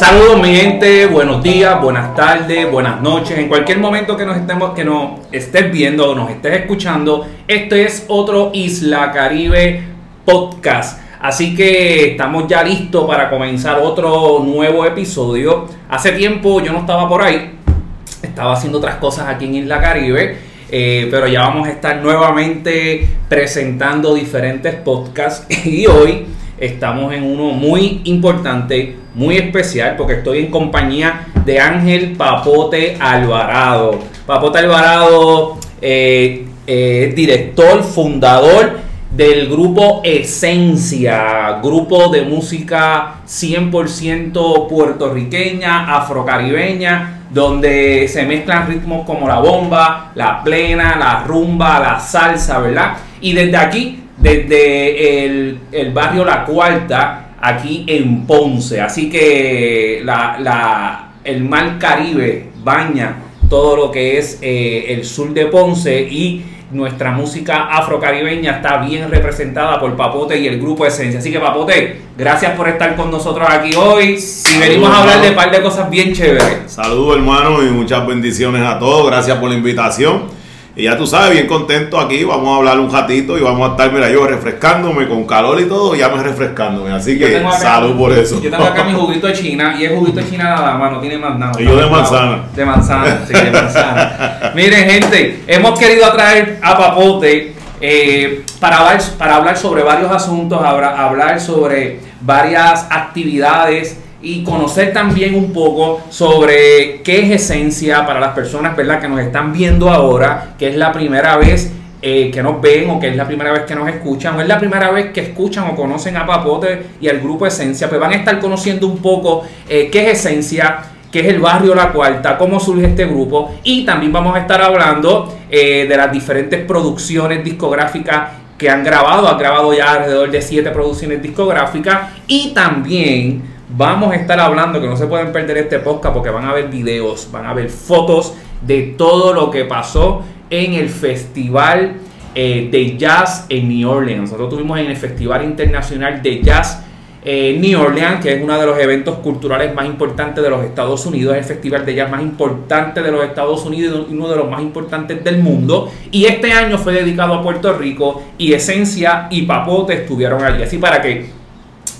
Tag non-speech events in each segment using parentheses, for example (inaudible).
Saludos mi gente, buenos días, buenas tardes, buenas noches, en cualquier momento que nos estemos, que nos estés viendo o nos estés escuchando, este es otro Isla Caribe podcast. Así que estamos ya listos para comenzar otro nuevo episodio. Hace tiempo yo no estaba por ahí, estaba haciendo otras cosas aquí en Isla Caribe, eh, pero ya vamos a estar nuevamente presentando diferentes podcasts (laughs) y hoy estamos en uno muy importante, muy especial, porque estoy en compañía de Ángel Papote Alvarado. Papote Alvarado eh, eh, es director, fundador del grupo Esencia, grupo de música 100% puertorriqueña, afrocaribeña, donde se mezclan ritmos como la bomba, la plena, la rumba, la salsa, ¿verdad? Y desde aquí desde el, barrio La Cuarta, aquí en Ponce. Así que la, el mar Caribe baña todo lo que es eh, el sur de Ponce y nuestra música afrocaribeña está bien representada por Papote y el grupo Esencia. Así que Papote, gracias por estar con nosotros aquí hoy y venimos a hablar de un par de cosas bien chéveres. Saludos hermano y muchas bendiciones a todos. Gracias por la invitación. Y ya tú sabes, bien contento aquí, vamos a hablar un ratito y vamos a estar, mira, yo refrescándome con calor y todo, ya me refrescándome. Así que salud por eso. Yo tengo acá mi (laughs) juguito de China y es juguito de China nada más, no tiene más nada. Y yo de manzana. De manzana, sí, de manzana. (laughs) Miren, gente, hemos querido atraer a Papote eh, para, hablar, para hablar sobre varios asuntos, hablar sobre varias actividades y conocer también un poco sobre qué es esencia para las personas ¿verdad? que nos están viendo ahora, que es la primera vez eh, que nos ven o que es la primera vez que nos escuchan o es la primera vez que escuchan o conocen a Papote y al grupo Esencia, pues van a estar conociendo un poco eh, qué es Esencia, qué es el barrio La Cuarta, cómo surge este grupo y también vamos a estar hablando eh, de las diferentes producciones discográficas que han grabado, ha grabado ya alrededor de siete producciones discográficas y también Vamos a estar hablando que no se pueden perder este podcast porque van a ver videos, van a ver fotos de todo lo que pasó en el festival eh, de jazz en New Orleans. Nosotros tuvimos en el Festival Internacional de Jazz en eh, New Orleans, que es uno de los eventos culturales más importantes de los Estados Unidos, es el festival de jazz más importante de los Estados Unidos y uno de los más importantes del mundo. Y este año fue dedicado a Puerto Rico y Esencia y Papote estuvieron allí. Así para que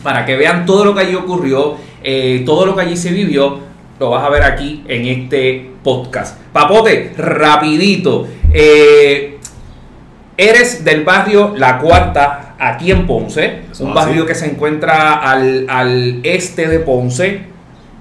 para que vean todo lo que allí ocurrió, eh, todo lo que allí se vivió, lo vas a ver aquí en este podcast. Papote, rapidito. Eh, eres del barrio La Cuarta, aquí en Ponce, un barrio que se encuentra al, al este de Ponce,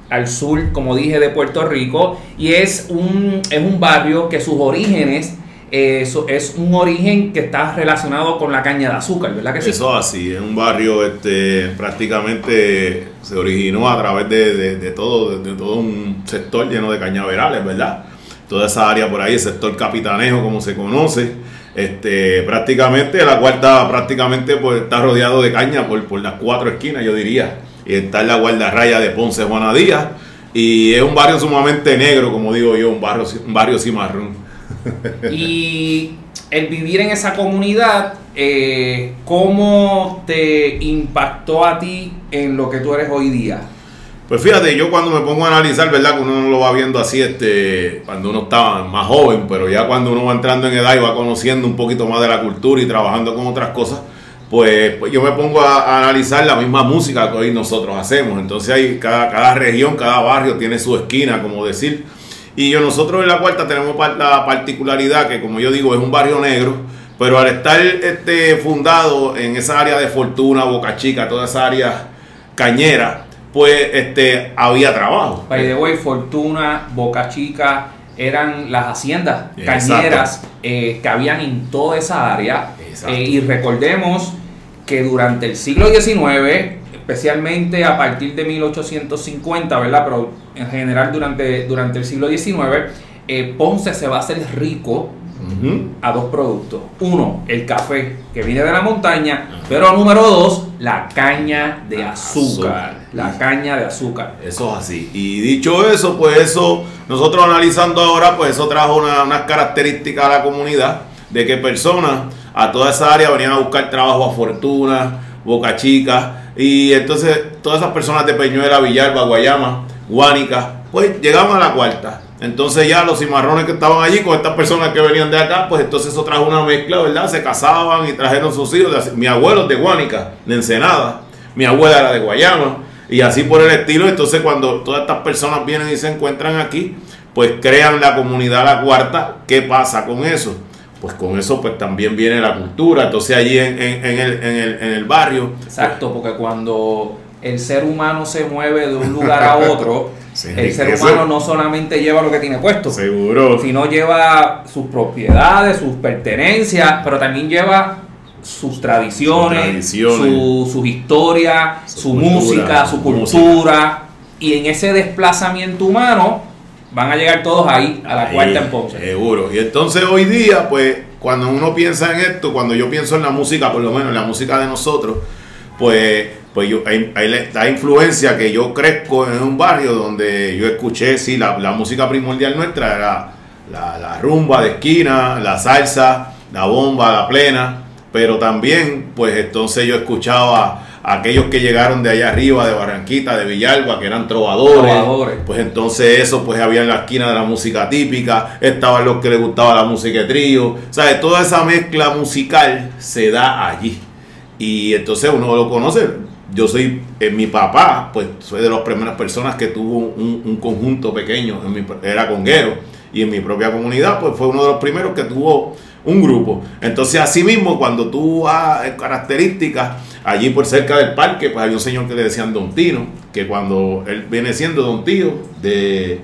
al sur, como dije, de Puerto Rico, y es un, es un barrio que sus orígenes eso es un origen que está relacionado con la caña de azúcar, ¿verdad que sí? Eso así, es un barrio este, prácticamente se originó a través de, todo, de, todo un sector lleno de cañaverales, ¿verdad? Toda esa área por ahí, el sector capitanejo como se conoce, este, prácticamente la cuarta prácticamente pues, está rodeado de caña por, por las cuatro esquinas, yo diría, y está en la guardarraya de Ponce Juana Díaz, y es un barrio sumamente negro, como digo yo, un barrio, un barrio cimarrón. (laughs) Y el vivir en esa comunidad, eh, ¿cómo te impactó a ti en lo que tú eres hoy día? Pues fíjate, yo cuando me pongo a analizar, ¿verdad? Que uno no lo va viendo así, este, cuando uno estaba más joven, pero ya cuando uno va entrando en edad y va conociendo un poquito más de la cultura y trabajando con otras cosas, pues, pues yo me pongo a, analizar la misma música que hoy nosotros hacemos. Entonces hay cada, cada región, cada barrio tiene su esquina, como decir. Y yo, nosotros en la cuarta tenemos la particularidad que, como yo digo, es un barrio negro, pero al estar este, fundado en esa área de Fortuna, Boca Chica, toda esa área cañera, pues este, había trabajo. By the way, Fortuna, Boca Chica, eran las haciendas cañeras eh, que habían en toda esa área. Eh, y recordemos que durante el siglo XIX especialmente a partir de 1850, ¿verdad? Pero en general durante, durante el siglo XIX, eh, Ponce se va a hacer rico a dos productos. Uno, el café que viene de la montaña, pero número dos, la caña de azúcar. La caña de azúcar. Eso es así. Y dicho eso, pues eso, nosotros analizando ahora, pues eso trajo unas una características a la comunidad de que personas a toda esa área venían a buscar trabajo a Fortuna, Boca Chica, y entonces todas esas personas de Peñuela, Villalba, Guayama, Guánica, pues llegamos a la cuarta. Entonces ya los cimarrones que estaban allí con estas personas que venían de acá, pues entonces eso trajo una mezcla, ¿verdad? Se casaban y trajeron sus hijos. Mi abuelo es de Guánica, de Ensenada. Mi abuela era de Guayama. Y así por el estilo. Entonces cuando todas estas personas vienen y se encuentran aquí, pues crean la comunidad La Cuarta. ¿Qué pasa con eso? Pues con eso pues también viene la cultura. Entonces allí en, en, el, en, el, en el barrio. Exacto, porque cuando el ser humano se mueve de un lugar a otro, (laughs) el ser humano no solamente lleva lo que tiene puesto, seguro, sino lleva sus propiedades, sus pertenencias, pero también lleva sus tradiciones, su, sus historias, su, música, su cultura, y en ese desplazamiento humano van a llegar todos ahí a la cuarta en Ponce. Seguro. Y entonces hoy día, pues, cuando uno piensa en esto, cuando yo pienso en la música, por lo menos en la música de nosotros, pues pues yo, hay, hay, influencia que yo crezco en un barrio donde yo escuché, sí, la, música primordial nuestra era la, rumba de esquina, la salsa, la bomba, la plena, pero también, pues entonces yo escuchaba aquellos que llegaron de allá arriba, de Barranquita, de Villalba, que eran trovadores, pues entonces eso, pues había en la esquina de la música típica, estaban los que les gustaba la música de trío, ¿sabes? Toda esa mezcla musical se da allí. Y entonces uno lo conoce, yo soy, eh, mi papá, pues soy de las primeras personas que tuvo un, conjunto pequeño, en mi, era conguero, y en mi propia comunidad, pues fue uno de los primeros que tuvo un grupo. Entonces, así mismo, cuando tú vas características, allí por cerca del parque, pues había un señor que le decían Don Tino, que cuando él viene siendo Don Tío de,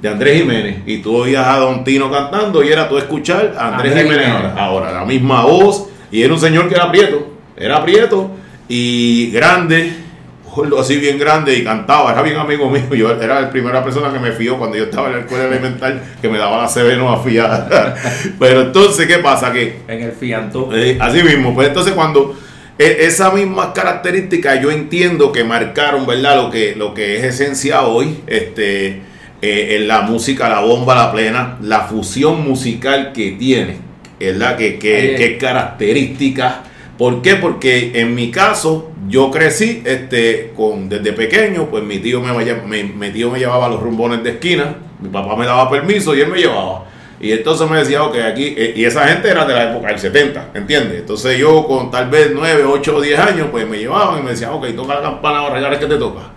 de Andrés Jiménez, y tú oías a Don Tino cantando, y era tú escuchar a Andrés, Jiménez, ahora, la misma voz, y era un señor que era prieto, era prieto, y grande, así bien grande y cantaba, era bien amigo mío, yo era la primera persona que me fió cuando yo estaba en la escuela elemental que me daba la CB no afiada. (laughs) Pero entonces, ¿qué pasa? Que en el fianto. Eh, así mismo, pues entonces cuando e, esas mismas características yo entiendo que marcaron, ¿verdad? Lo que, lo que es esencia hoy, este, eh, en la música, la bomba, la plena, la fusión musical que tiene, ¿verdad? Que, que, que características ¿Por qué? Porque en mi caso, yo crecí este, con, desde pequeño, pues mi tío me, mi tío me llevaba los rumbones de esquina, mi papá me daba permiso y él me llevaba. Y entonces me decía, ok, aquí, eh, y esa gente era de la época del 70, ¿entiendes? Entonces yo con tal vez 9, 8 o 10 años, pues me llevaban y me decían, ok, toca la campana ahora, ya que te toca.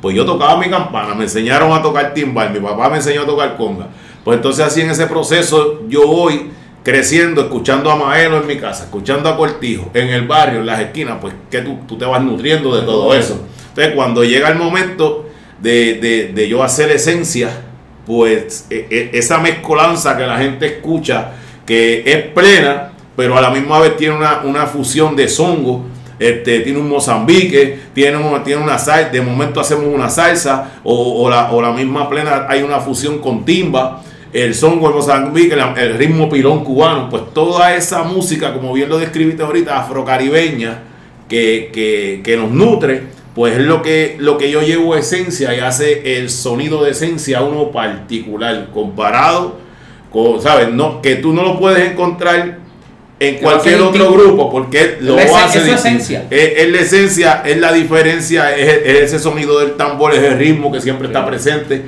Pues yo tocaba mi campana, me enseñaron a tocar timbal, mi papá me enseñó a tocar conga. Pues entonces así en ese proceso yo voy creciendo, escuchando a Maelo en mi casa, escuchando a Cortijo, en el barrio, en las esquinas, pues que tú, tú te vas nutriendo de todo eso. Entonces, cuando llega el momento de, de, yo hacer esencia, pues e, e, esa mezcolanza que la gente escucha, que es plena, pero a la misma vez tiene una, fusión de songo, este, tiene un Mozambique, tiene, tiene una salsa, de momento hacemos una salsa, o, la, o la misma plena hay una fusión con timba el son de Mozambique, el, ritmo pilón cubano, pues toda esa música, como bien lo describiste ahorita, afrocaribeña, que, que, nos nutre, pues es lo que, lo que yo llevo esencia y hace el sonido de esencia uno particular, comparado con, ¿sabes? No, que tú no lo puedes encontrar en cualquier otro grupo porque lo hace es esencia. Es, la esencia, es la diferencia, es, ese sonido del tambor, es el ritmo que siempre está presente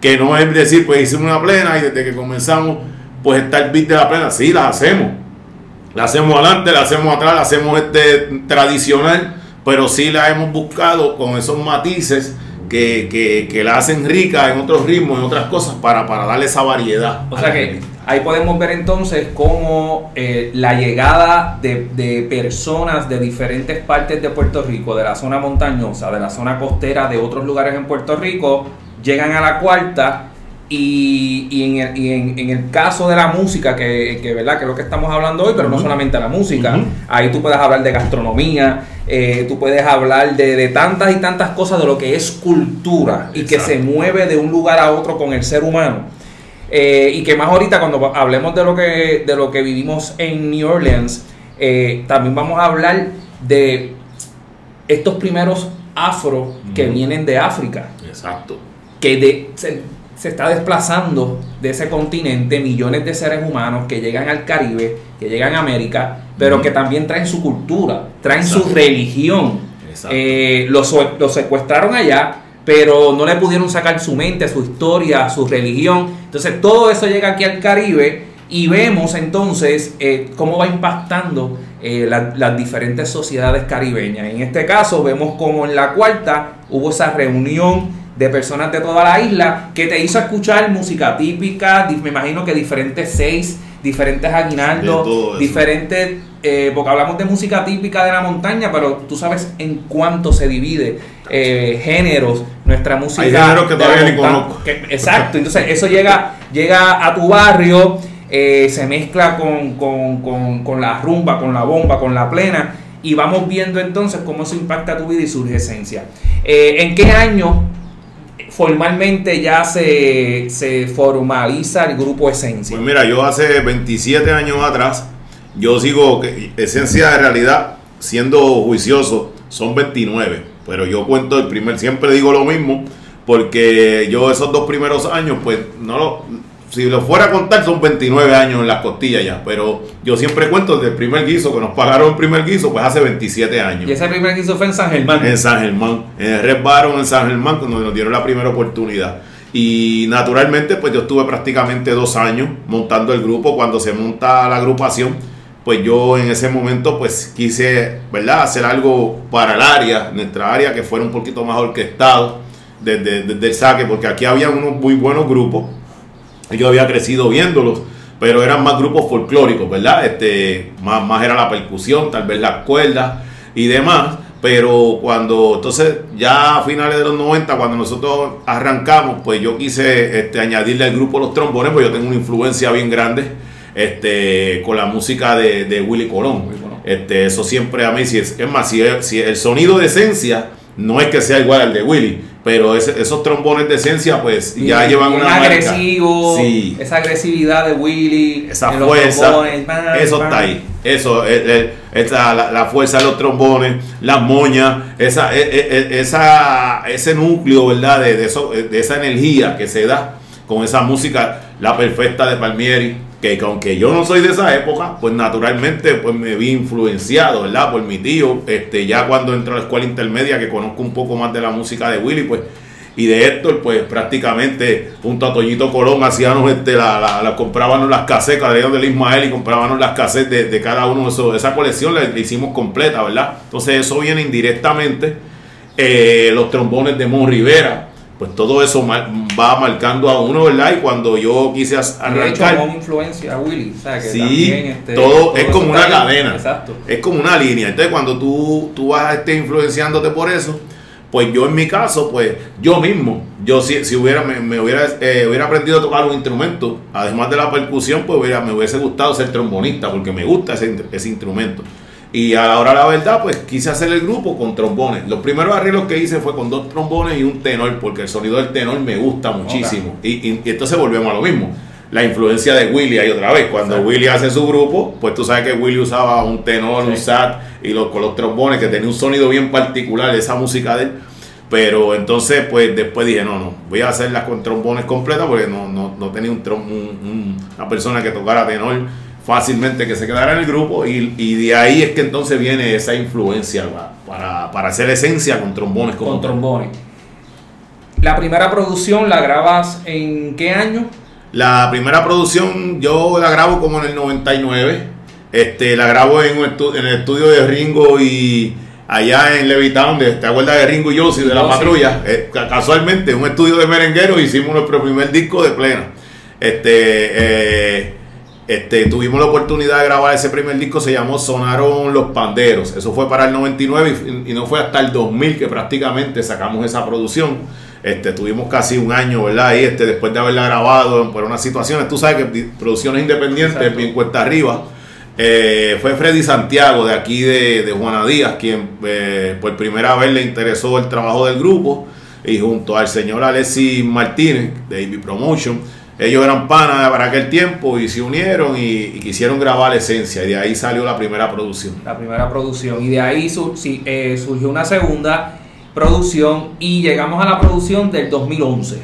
que no es decir, pues hicimos una plena y desde que comenzamos, pues está el beat de la plena. Sí, la hacemos. La hacemos adelante, la hacemos atrás, la hacemos este tradicional, pero sí la hemos buscado con esos matices que, que, que la hacen rica en otros ritmos, en otras cosas, para, para darle esa variedad. O sea que ahí podemos ver entonces cómo eh, la llegada de, de, personas de diferentes partes de Puerto Rico, de la zona montañosa, de la zona costera, de otros lugares en Puerto Rico, llegan a la cuarta y, y, en, el, y en, el, caso de la música, que, que, ¿verdad? que es lo que estamos hablando hoy, pero no solamente la música, ahí tú puedes hablar de gastronomía, eh, tú puedes hablar de, de, tantas y tantas cosas de lo que es cultura y que se mueve de un lugar a otro con el ser humano. Eh, y que más ahorita cuando hablemos de lo que, de lo que vivimos en New Orleans, eh, también vamos a hablar de estos primeros afro que vienen de África. Exacto que de, se, está desplazando de ese continente millones de seres humanos que llegan al Caribe, que llegan a América, pero que también traen su cultura, traen su religión. Eh, los, secuestraron allá, pero no le pudieron sacar su mente, su historia, su religión. Entonces todo eso llega aquí al Caribe y vemos entonces eh, cómo va impactando eh, las diferentes sociedades caribeñas. En este caso vemos como en la cuarta hubo esa reunión de personas de toda la isla que te hizo escuchar música típica, me imagino que diferentes seis, diferentes aguinaldos, diferentes, eh, porque hablamos de música típica de la montaña, pero tú sabes en cuánto se divide eh, géneros, nuestra música. Hay géneros que todavía ni conozco. exacto, entonces eso llega, llega a tu barrio, eh, se mezcla con, con, con, con la rumba, con la bomba, con la plena. Y vamos viendo entonces cómo eso impacta tu vida y surge esencia. ¿En qué año formalmente ya se, se formaliza el grupo Esencia? Pues mira, yo hace 27 años atrás, yo sigo que Esencia de realidad, siendo juicioso, son 29. Pero yo cuento el primer, siempre digo lo mismo, porque yo esos dos primeros años, pues no lo, si lo fuera a contar, son 29 años en las costillas ya. Pero yo siempre cuento desde el primer guiso, que nos pagaron el primer guiso, pues hace 27 años. ¿Y ese primer guiso fue en San Germán? En San Germán. En el Red Baron en San Germán, cuando nos dieron la primera oportunidad. Y naturalmente, pues yo estuve prácticamente dos años montando el grupo. Cuando se monta la agrupación, pues yo en ese momento, pues quise, ¿verdad?, hacer algo para el área, nuestra área, que fuera un poquito más orquestado desde, desde el saque, porque aquí había unos muy buenos grupos yo había crecido viéndolos, pero eran más grupos folclóricos, ¿verdad? Este, más, más era la percusión, tal vez las cuerdas y demás. Pero cuando, entonces, ya a finales de los 90, cuando nosotros arrancamos, pues yo quise este, añadirle al grupo los trombones, pues yo tengo una influencia bien grande este, con la música de, Willy Colón. Este, eso siempre a mí, si es, es más, si, si el sonido de esencia no es que sea igual al de Willy, pero esos trombones de esencia pues ya llevan una agresivo, esa agresividad de Willy, esa fuerza, eso está ahí, eso la, fuerza de los trombones, las moñas, esa, e, e, e, esa, ese núcleo, ¿verdad? De, eso, de esa energía que se da con esa música, la perfecta de Palmieri, que aunque yo no soy de esa época, pues naturalmente pues me vi influenciado, ¿verdad? Por mi tío, este, ya cuando entró a la escuela intermedia, que conozco un poco más de la música de Willy, pues, y de Héctor, pues prácticamente junto a Toñito Colón hacíamos, este, la, la, la comprábamos las casetas, de del Ismael y comprábamos las casetas de, cada uno de esos, esa colección la, hicimos completa, ¿verdad? Entonces eso viene indirectamente, eh, los trombones de Mon Rivera, pues todo eso va marcando a uno, ¿verdad? Y cuando yo quise arrancar... como influencia a Willy, o sea, que sí, este, todo, es como una cadena, exacto. es como una línea. Entonces cuando tú, tú vas este, influenciándote por eso, pues yo en mi caso, pues yo mismo, yo si, si hubiera, me, hubiera, eh, hubiera aprendido a tocar un instrumento, además de la percusión, pues hubiera, me hubiese gustado ser trombonista, porque me gusta ese, ese instrumento. Y a la hora la verdad, pues quise hacer el grupo con trombones. Los primeros arreglos que hice fue con dos trombones y un tenor, porque el sonido del tenor me gusta muchísimo. Y, entonces volvemos a lo mismo. La influencia de Willy ahí otra vez. Cuando Willy hace su grupo, pues tú sabes que Willy usaba un tenor, un sat y los, con los trombones, que tenía un sonido bien particular, esa música de él. Pero entonces, pues después dije, no, no, voy a hacerlas con trombones completas porque no, no, no tenía un, una persona que tocara tenor fácilmente que se quedara en el grupo y, de ahí es que entonces viene esa influencia para, para hacer esencia con trombones. Con trombones. ¿La primera producción la grabas en qué año? La primera producción yo la grabo como en el 99. Este, la grabo en, en el estudio de Ringo y allá en Levitown, ¿te acuerdas de Ringo y Yossi de la patrulla? Eh, casualmente, un estudio de merenguero hicimos nuestro primer disco de plena. Este, eh, este, tuvimos la oportunidad de grabar ese primer disco, se llamó Sonaron los Panderos. Eso fue para el 99 y, no fue hasta el 2000 que prácticamente sacamos esa producción. Este, tuvimos casi un año, ¿verdad? Ahí, este, después de haberla grabado por unas situaciones, tú sabes que producciones independientes, bien cuesta arriba. Eh, fue Freddy Santiago de aquí de, de Juana Díaz quien eh, por primera vez le interesó el trabajo del grupo y junto al señor Alexis Martínez de AB Promotion ellos eran panas para aquel tiempo y se unieron y, quisieron grabar esencia y de ahí salió la primera producción. La primera producción y de ahí eh, surgió una segunda producción y llegamos a la producción del 2011.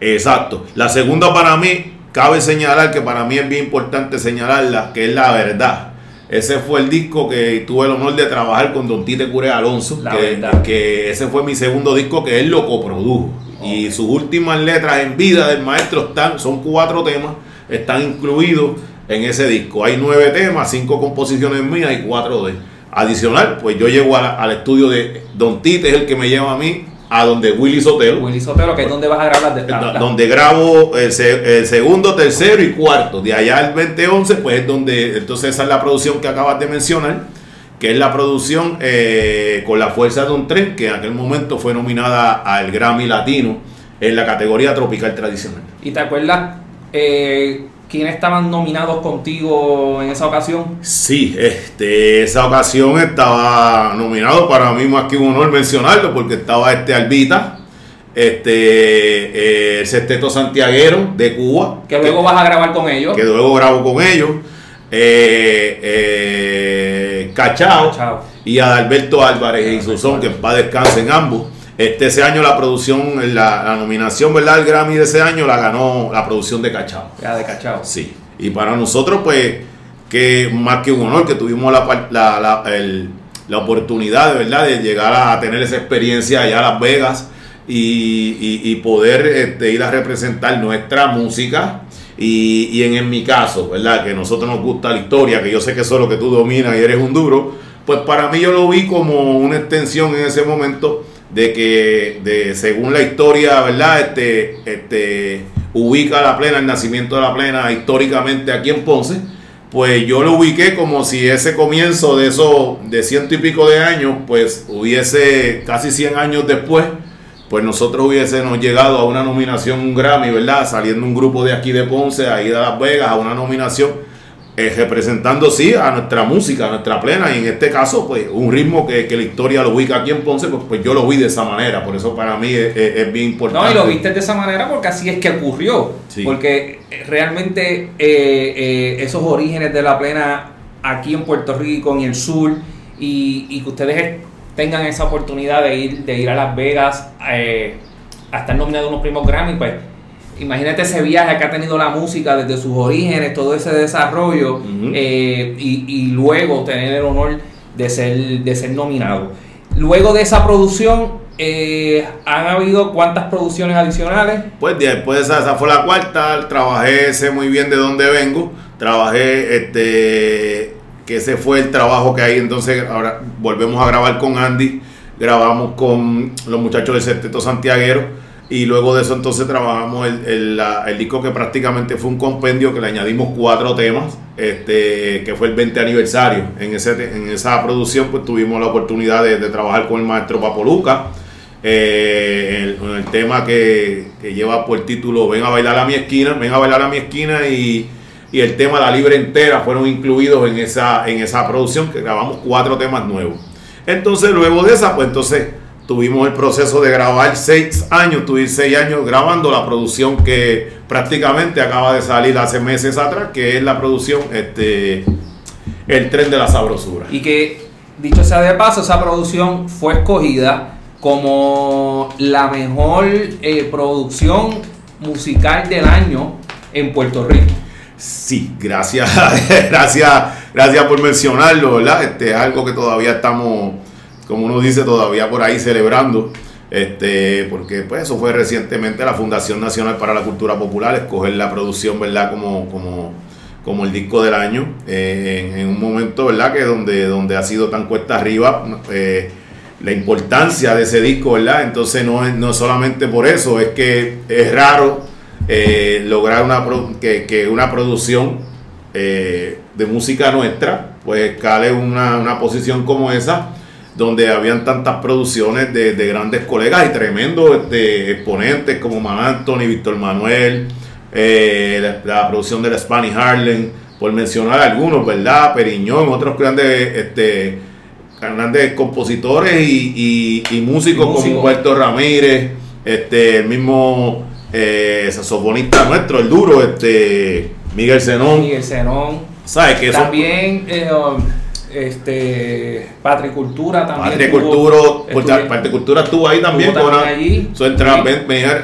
Exacto. La segunda para mí, cabe señalar que para mí es bien importante señalarla, que es la verdad. Ese fue el disco que tuve el honor de trabajar con Don Tite Cure Alonso, que, que, ese fue mi segundo disco que él lo coprodujo. Y sus últimas letras en vida del maestro están, son cuatro temas, están incluidos en ese disco. Hay nueve temas, cinco composiciones mías y cuatro de adicional. Pues yo llego al estudio de Don Tite, es el que me lleva a mí a donde Willy Sotelo. Willy Sotelo, que es donde vas a grabar de Donde grabo el, segundo, tercero y cuarto. De allá el 2011, pues es donde, entonces esa es la producción que acabas de mencionar, que es la producción eh, con la fuerza de un tren, que en aquel momento fue nominada al Grammy Latino en la categoría tropical tradicional. ¿Y te acuerdas eh, ¿Quiénes estaban nominados contigo en esa ocasión? Sí, este, esa ocasión estaba nominado para mí más que un honor mencionarlo porque estaba este Albita, este eh, el Sexteto Santiaguero de Cuba. Que luego vas a grabar con ellos. Que luego grabo con ellos. Eh, eh, Cachao, y Adalberto Álvarez y Susón, que paz descansen ambos. Este, ese año la producción, la, nominación, ¿verdad? El Grammy de ese año la ganó la producción de Cachao. Ya, de Cachao. Sí. Y para nosotros, pues, que más que un honor que tuvimos la, la, la oportunidad, de verdad, de llegar a tener esa experiencia allá a Las Vegas y, poder este, ir a representar nuestra música. Y, en, en, mi caso, ¿verdad? Que nosotros nos gusta la historia, que yo sé que eso es lo que tú dominas y eres un duro, pues para mí yo lo vi como una extensión en ese momento de que de, según la historia, ¿verdad? Este, este, ubica la plena, el nacimiento de la plena históricamente aquí en Ponce, pues yo lo ubiqué como si ese comienzo de eso, de ciento y pico de años, pues hubiese casi 100 años después, pues nosotros hubiésemos llegado a una nominación, un Grammy, ¿verdad? Saliendo un grupo de aquí de Ponce, ahí de Las Vegas, a una nominación eh, representando sí a nuestra música, a nuestra plena, y en este caso, pues un ritmo que, la historia lo ubica aquí en Ponce, pues, pues, yo lo vi de esa manera, por eso para mí es, bien importante. No, y lo viste de esa manera porque así es que ocurrió, porque eh, realmente eh, esos orígenes de la plena aquí en Puerto Rico, en el sur, y, que ustedes tengan esa oportunidad de ir, de ir a Las Vegas a estar nominado unos primos Grammy, pues imagínate ese viaje que ha tenido la música desde sus orígenes, todo ese desarrollo, eh, y, luego tener el honor de ser, de ser nominado. Luego de esa producción, eh, ¿han habido cuántas producciones adicionales? Pues después esa, esa fue la cuarta, trabajé, sé muy bien de dónde vengo, trabajé, este, que ese fue el trabajo que hay, entonces ahora volvemos a grabar con Andy, grabamos con los muchachos del Sexteto Santiaguero, y luego de eso entonces trabajamos el, el, disco que prácticamente fue un compendio que le añadimos cuatro temas, este, que fue el 20 aniversario. En, ese, en esa producción pues tuvimos la oportunidad de, trabajar con el maestro Papo Luca, eh, el, el, tema que, lleva por título Ven a bailar a mi esquina, ven a bailar a mi esquina y, y el tema La Libre Entera fueron incluidos en esa, en esa producción que grabamos cuatro temas nuevos. Entonces luego de esa pues entonces tuvimos el proceso de grabar seis años, tuve seis años grabando la producción que prácticamente acaba de salir hace meses atrás, que es la producción este, El Tren de la Sabrosura. Y que, dicho sea de paso, esa producción fue escogida como la mejor eh, producción musical del año en Puerto Rico. Sí, gracias, (laughs) gracias, gracias por mencionarlo, ¿verdad? Este es algo que todavía estamos como uno dice, todavía por ahí celebrando. Este, porque pues eso fue recientemente la Fundación Nacional para la Cultura Popular, escoger la producción, ¿verdad? Como, como, como el disco del año, eh, en, un momento, ¿verdad? Que donde, donde ha sido tan cuesta arriba, eh, la importancia de ese disco, ¿verdad? Entonces no es no solamente por eso, es que es raro eh, lograr una, que, que una producción de música nuestra, pues cale una, una posición como esa donde habían tantas producciones de, grandes colegas y tremendos este, exponentes como Man Anthony, Víctor Manuel, eh, la, producción de la Spanish Harlem, por mencionar algunos, ¿verdad? Periñón, otros grandes, este, grandes compositores y, músicos como Puerto Ramírez, este, el mismo eh, saxofonista nuestro, el duro, este, Miguel Zenón. Miguel Zenón. ¿Sabes que También... Eh, um, este patricultura también patricultura patricultura estuvo ahí también, estuvo allí.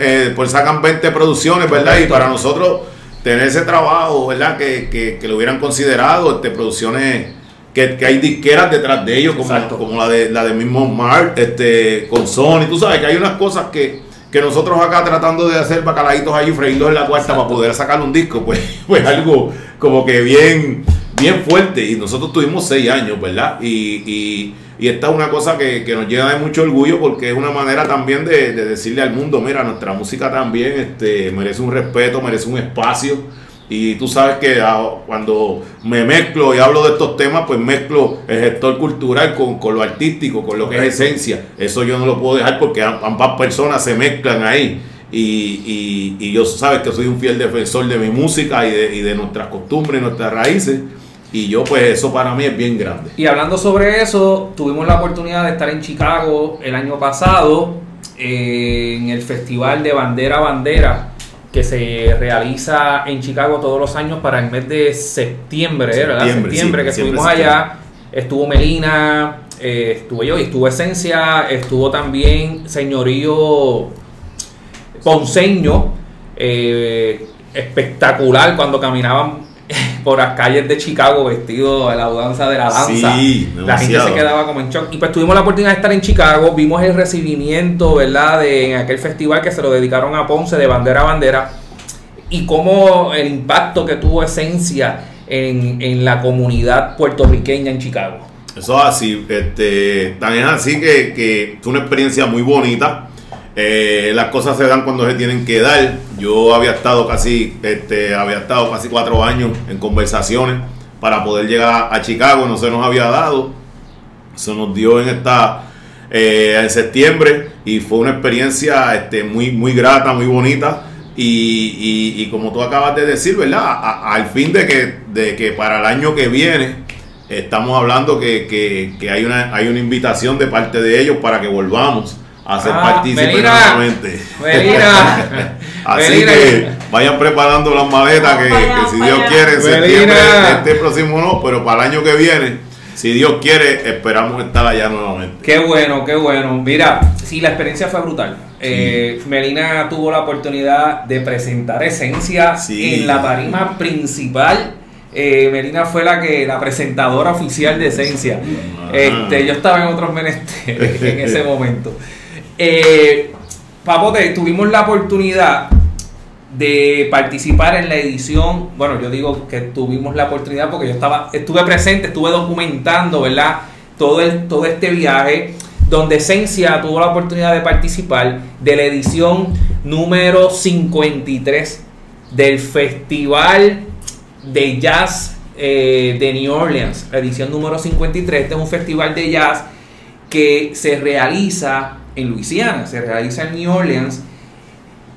eh, pues sacan 20 producciones verdad y para nosotros tener ese trabajo verdad que, que, lo hubieran considerado este producciones que, hay disqueras detrás de ellos, como, como la de la de mismo Mark, este, con Sony, tú sabes que hay unas cosas que, que nosotros acá tratando de hacer bacalaitos ahí, freírlos en la cuarta para poder sacar un disco, pues, (laughs) pues algo como que bien, bien fuerte. Y nosotros tuvimos seis años, ¿verdad? Y, y, y esta es una cosa que, que, nos llena de mucho orgullo porque es una manera también de, de decirle al mundo, mira, nuestra música también este, merece un respeto, merece un espacio y tú sabes que ah, cuando me mezclo y hablo de estos temas, pues mezclo el gestor cultural con, lo artístico, con lo que es esencia. Eso yo no lo puedo dejar porque ambas personas se mezclan ahí. Y, y, yo sabes que soy un fiel defensor de mi música y de, y de nuestras costumbres, nuestras raíces. Y yo, pues eso para mí es bien grande. Y hablando sobre eso, tuvimos la oportunidad de estar en Chicago el año pasado eh, en el Festival de Bandera Bandera que se realiza en Chicago todos los años para el mes de septiembre, ¿verdad? Septiembre, que estuvimos allá. Estuvo Melina, eh, estuve yo y estuvo Esencia, estuvo también Señorío Ponceño, eh, espectacular cuando caminaban por las calles de Chicago vestido de la danza de la danza. la gente se quedaba como en shock. Y pues tuvimos la oportunidad de estar en Chicago, vimos el recibimiento, ¿verdad? De en aquel festival que se lo dedicaron a Ponce de bandera a bandera y cómo el impacto que tuvo Esencia en, en la comunidad puertorriqueña en Chicago. Eso es así, este, tan es así que, que fue una experiencia muy bonita eh, las cosas se dan cuando se tienen que dar. Yo había estado casi, este, había estado casi cuatro años en conversaciones para poder llegar a Chicago, no se nos había dado. Se nos dio en esta eh, en septiembre y fue una experiencia este, muy, muy grata, muy bonita. Y, como tú acabas de decir, ¿verdad? al fin de que, de que para el año que viene estamos hablando que, que, que hay, una, hay una invitación de parte de ellos para que volvamos a ser ah, nuevamente. (laughs) Así que vayan preparando las maletas que, si Dios quiere en septiembre, este próximo no, pero para el año que viene, si Dios quiere, esperamos estar allá nuevamente. Qué bueno, qué bueno. Mira, sí, la experiencia fue brutal. Eh, Melina tuvo la oportunidad de presentar Esencia en la tarima principal. Eh, Melina fue la que la presentadora oficial de Esencia. Este, yo estaba en otros menesteres en ese momento. (laughs) Eh, Papote, tuvimos la oportunidad de participar en la edición, bueno, yo digo que tuvimos la oportunidad porque yo estaba, estuve presente, estuve documentando, ¿verdad? Todo, el, todo este viaje, donde Esencia tuvo la oportunidad de participar de la edición número 53 del Festival de Jazz eh, de New Orleans, edición número 53. Este es un festival de jazz que se realiza en Luisiana, se realiza en New Orleans.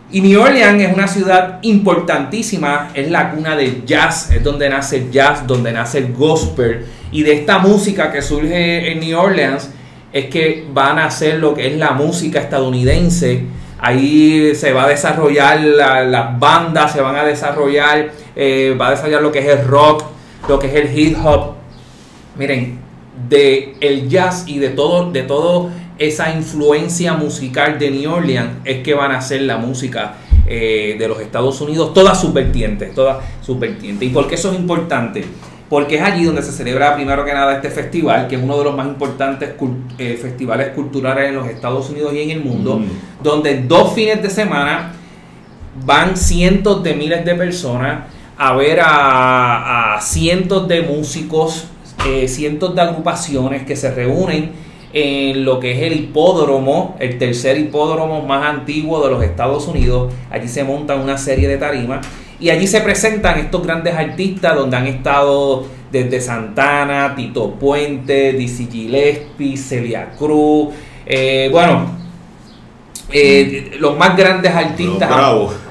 Y New Orleans es una ciudad importantísima, es la cuna del jazz, es donde nace el jazz, donde nace el gospel. Y de esta música que surge en New Orleans es que van a nacer lo que es la música estadounidense. Ahí se va a desarrollar las bandas, se van a desarrollar, eh, va a desarrollar lo que es el rock, lo que es el hip hop. Miren, de el jazz y de todo, de todo esa influencia musical de New Orleans es que van a ser la música eh, de los Estados Unidos, todas sus vertientes, todas sus vertientes. ¿Y por qué eso es importante? Porque es allí donde se celebra primero que nada este festival, que es uno de los más importantes eh, festivales culturales en los Estados Unidos y en el mundo, mm. donde dos fines de semana van cientos de miles de personas a ver a, cientos de músicos, eh, cientos de agrupaciones que se reúnen en lo que es el hipódromo, el tercer hipódromo más antiguo de los Estados Unidos. Allí se montan una serie de tarimas y allí se presentan estos grandes artistas donde han estado desde Santana, Tito Puente, Dizzy Gillespie, Celia Cruz, eh, bueno, eh, los más grandes artistas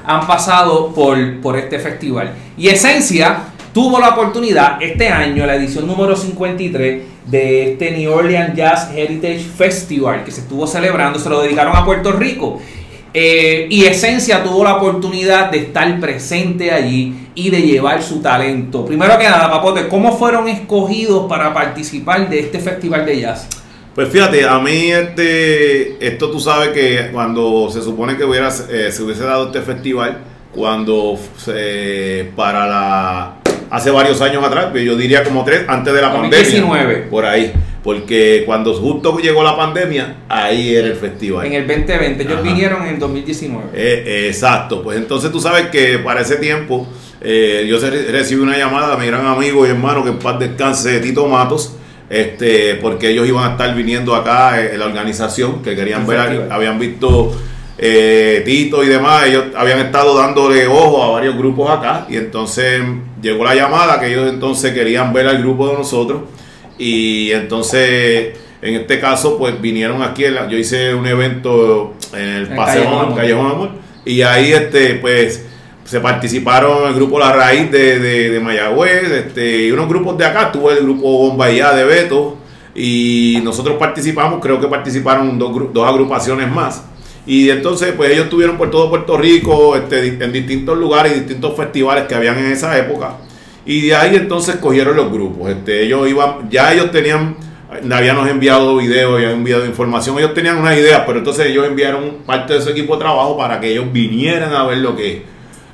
han, pasado por, por este festival. Y Esencia tuvo la oportunidad este año, la edición número 53, de este New Orleans Jazz Heritage Festival que se estuvo celebrando, se lo dedicaron a Puerto Rico. Eh, y Esencia tuvo la oportunidad de estar presente allí y de llevar su talento. Primero que nada, Papote, ¿cómo fueron escogidos para participar de este festival de jazz? Pues fíjate, a mí este, esto tú sabes que cuando se supone que hubiera, eh, se hubiese dado este festival, cuando para la hace varios años atrás, yo diría como tres, antes de la 2019. pandemia. Por ahí. Porque cuando justo llegó la pandemia, ahí era el festival. En el 2020, ellos vinieron en el 2019. Eh, exacto, pues entonces tú sabes que para ese tiempo eh, yo recibí una llamada de mi gran amigo y hermano que en paz descanse, Tito Matos, este, porque ellos iban a estar viniendo acá en la organización, que querían ver, habían visto eh, Tito y demás, ellos habían estado dándole ojo a varios grupos acá y entonces llegó la llamada que ellos entonces querían ver al grupo de nosotros y entonces en este caso pues vinieron aquí, yo hice un evento en el, Paseo Callejón Amor y ahí este pues se participaron el grupo La Raíz de, de, Mayagüez este, y unos grupos de acá, tuvo el grupo Bombayá de Beto y nosotros participamos, creo que participaron dos, dos agrupaciones más. Y entonces, pues ellos estuvieron por todo Puerto Rico, este, en distintos lugares y distintos festivales que habían en esa época. Y de ahí entonces cogieron los grupos. Este, ellos iban, ya ellos tenían, habíamos enviado videos, habían enviado información, ellos tenían una idea, pero entonces ellos enviaron parte de su equipo de trabajo para que ellos vinieran a ver lo que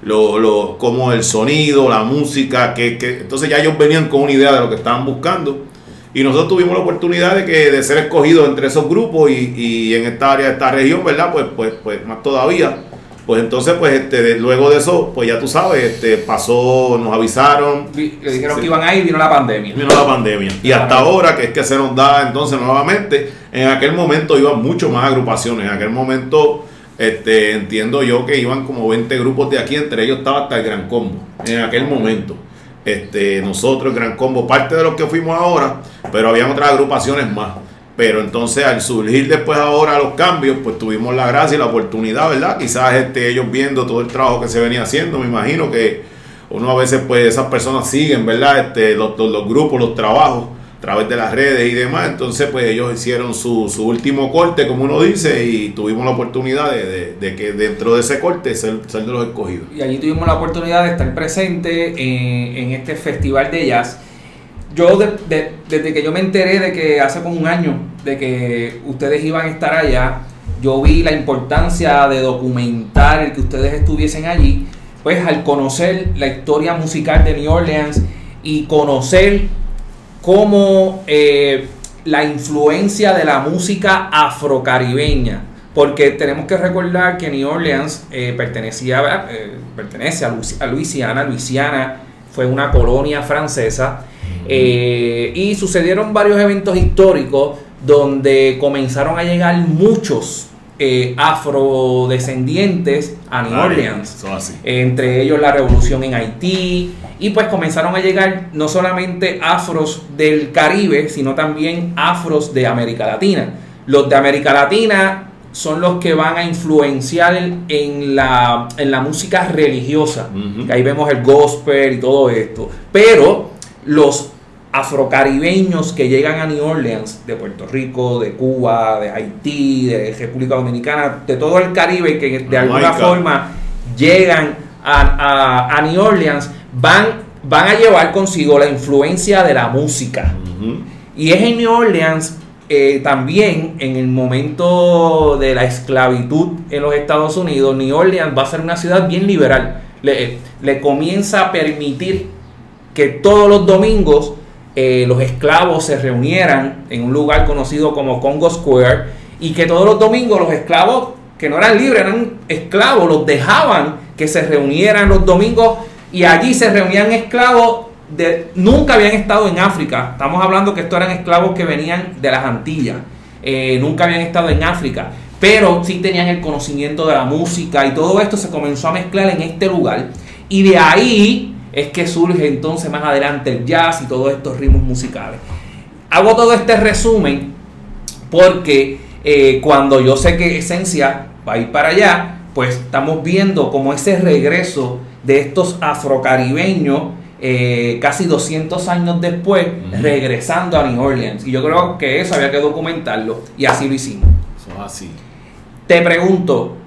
lo, lo, como el sonido, la música, que, entonces ya ellos venían con una idea de lo que estaban buscando. Y nosotros tuvimos la oportunidad de, que, de ser escogidos entre esos grupos y, y en esta área, esta región, ¿verdad? Pues, pues, pues más todavía. Pues entonces, pues este, luego de eso, pues ya tú sabes, este, pasó, nos avisaron. Le dijeron que iban ahí y vino la pandemia. Vino la pandemia. Y hasta ahora, que es que se nos da entonces nuevamente, en aquel momento iban mucho más agrupaciones. En aquel momento este, entiendo yo que iban como 20 grupos de aquí, entre ellos estaba hasta el Gran Combo en aquel momento. Este, nosotros, el Gran Combo, parte de los que fuimos ahora, pero habían otras agrupaciones más. Pero entonces al surgir después ahora los cambios, pues tuvimos la gracia y la oportunidad, ¿verdad? Quizás este, ellos viendo todo el trabajo que se venía haciendo, me imagino que uno a veces pues esas personas siguen, ¿verdad? Este, los, los grupos, los trabajos través de las redes y demás. Entonces, pues ellos hicieron su, su último corte, como uno dice, y tuvimos la oportunidad de, de, que dentro de ese corte ser, ser, de los escogidos. Y allí tuvimos la oportunidad de estar presente en, en este festival de jazz. Yo, desde que yo me enteré de que hace como un año, de que ustedes iban a estar allá, yo vi la importancia de documentar el que ustedes estuviesen allí, pues al conocer la historia musical de New Orleans y conocer como eh, la influencia de la música afrocaribeña, porque tenemos que recordar que New Orleans eh, pertenecía, eh, pertenece a, Luisiana, Luisiana fue una colonia francesa, y sucedieron varios eventos históricos donde comenzaron a llegar muchos afrodescendientes a New Orleans. entre ellos la revolución en Haití, y pues comenzaron a llegar no solamente afros del Caribe, sino también afros de América Latina. Los de América Latina son los que van a influenciar en la, en la música religiosa. que ahí vemos el gospel y todo esto. Pero los afrocaribeños que llegan a New Orleans, de Puerto Rico, de Cuba, de Haití, de República Dominicana, de todo el Caribe que de alguna forma llegan a, a New Orleans, van, van a llevar consigo la influencia de la música. Y es en New Orleans eh, también en el momento de la esclavitud en los Estados Unidos, New Orleans va a ser una ciudad bien liberal. Le, le comienza a permitir que todos los domingos eh, los esclavos se reunieran en un lugar conocido como Congo Square y que todos los domingos los esclavos que no eran libres, eran esclavos, los dejaban que se reunieran los domingos y allí se reunían esclavos de, nunca habían estado en África. Estamos hablando que estos eran esclavos que venían de las Antillas. Eh, nunca habían estado en África. Pero sí tenían el conocimiento de la música y todo esto se comenzó a mezclar en este lugar. Y de ahí es que surge entonces más adelante el jazz y todos estos ritmos musicales. Hago todo este resumen porque eh, cuando yo sé que Esencia va a ir para allá, pues estamos viendo como ese regreso de estos afrocaribeños eh, casi 200 años después regresando a New Orleans. Y yo creo que eso había que documentarlo y así lo hicimos. Eso así. Te pregunto,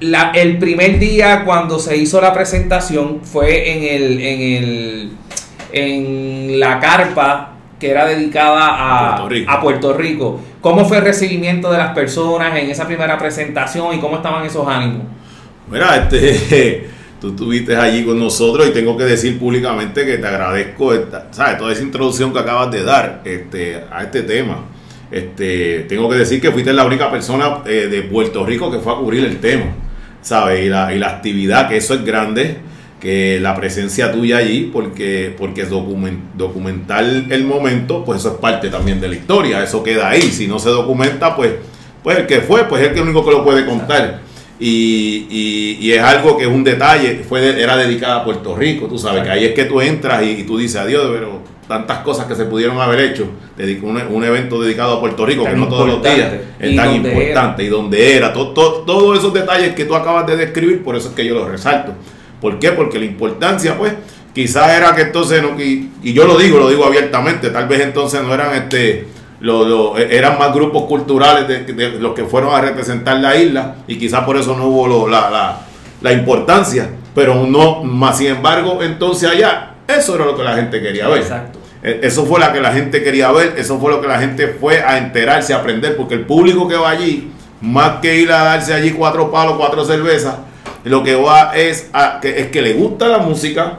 la, el primer día cuando se hizo la presentación fue en el, en el en la carpa que era dedicada a, a, Puerto Rico. ¿Cómo fue el recibimiento de las personas en esa primera presentación y cómo estaban esos ánimos? Mira, este (laughs) tú estuviste allí con nosotros y tengo que decir públicamente que te agradezco esta, ¿sabes? toda esa introducción que acabas de dar este, a este tema. Este, tengo que decir que fuiste la única persona eh, de Puerto Rico que fue a cubrir el tema, ¿sabes? Y la, y la actividad, que eso es grande, que la presencia tuya allí, porque, porque es documentar el momento, pues eso es parte también de la historia, eso queda ahí. Si no se documenta, pues, pues el que fue, pues es el que único que lo puede contar. Y, y, es algo que es un detalle, fue era dedicada a Puerto Rico, tú sabes, que ahí es que tú entras y, tú dices adiós, pero tantas cosas que se pudieron haber hecho, un, un evento dedicado a Puerto Rico, que no todos los días es tan importante, y donde era, todos esos detalles que tú acabas de describir, por eso es que yo los resalto. ¿Por qué? Porque la importancia, pues, quizás era que entonces, no, y, y yo lo digo, lo digo abiertamente, tal vez entonces no eran este e, eran más grupos culturales de, los que fueron a representar la isla y quizás por eso no hubo la, la, importancia, pero no, más sin embargo, entonces allá, eso era lo que la gente quería ver. Exacto. E, eso fue lo que la gente quería ver, eso fue lo que la gente fue a enterarse, a aprender, porque el público que va allí, más que ir a darse allí cuatro palos, cuatro cervezas, lo que va es, a, que, es que le gusta la música,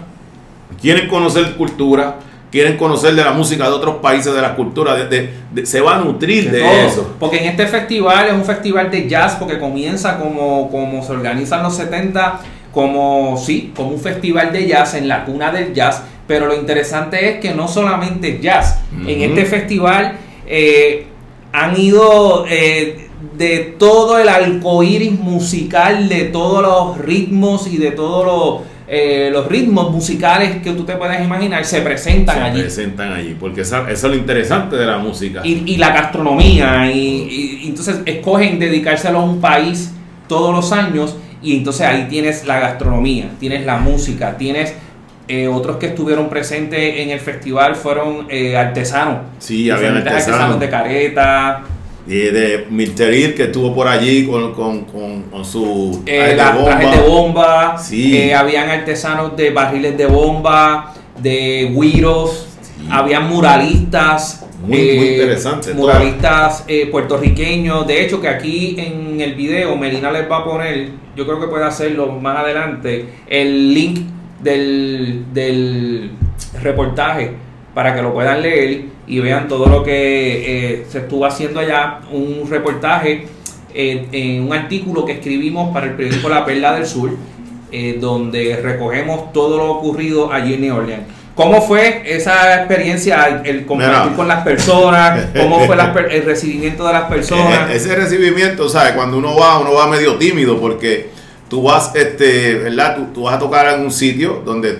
quieren conocer cultura, quieren conocer de la música de otros países, de la cultura, de, se va a nutrir de, eso. Porque en este festival es un festival de jazz, porque comienza como, como se organiza en los 70, como, sí, como un festival de jazz en la cuna del jazz, pero lo interesante es que no solamente jazz, en este festival eh, han ido... Eh, de todo el arcoíris musical, de todos los ritmos y de todos los eh, los ritmos musicales que tú te puedes imaginar se presentan allí. Se presentan allí, porque eso, es lo interesante de la música. Y, la gastronomía, y, entonces escogen dedicárselo a un país todos los años, y entonces ahí tienes la gastronomía, tienes la música, tienes... Eh, otros que estuvieron presentes en el festival fueron eh, artesanos. Sí, había artesanos. artesanos de careta, de Milterir que estuvo por allí con, con, con, su eh, de bomba. Eh, habían artesanos de barriles de bomba, de guiros, habían muralistas. Muy, muy eh, interesante. Muralistas puertorriqueños. De hecho, que aquí en el video Melina les va a poner, yo creo que puede hacerlo más adelante, el link del, del reportaje para que lo puedan leer y vean todo lo que eh, se estuvo haciendo allá, un reportaje eh, en un artículo que escribimos para el periódico La Perla del Sur, eh, donde recogemos todo lo ocurrido allí en New Orleans. ¿Cómo fue esa experiencia, el compartir con las personas? ¿Cómo fue el recibimiento de las (laughs) personas? Ese recibimiento, ¿sabes? Cuando uno va, uno va medio tímido porque tú vas, este, ¿verdad? Tú, tú vas a tocar en un sitio donde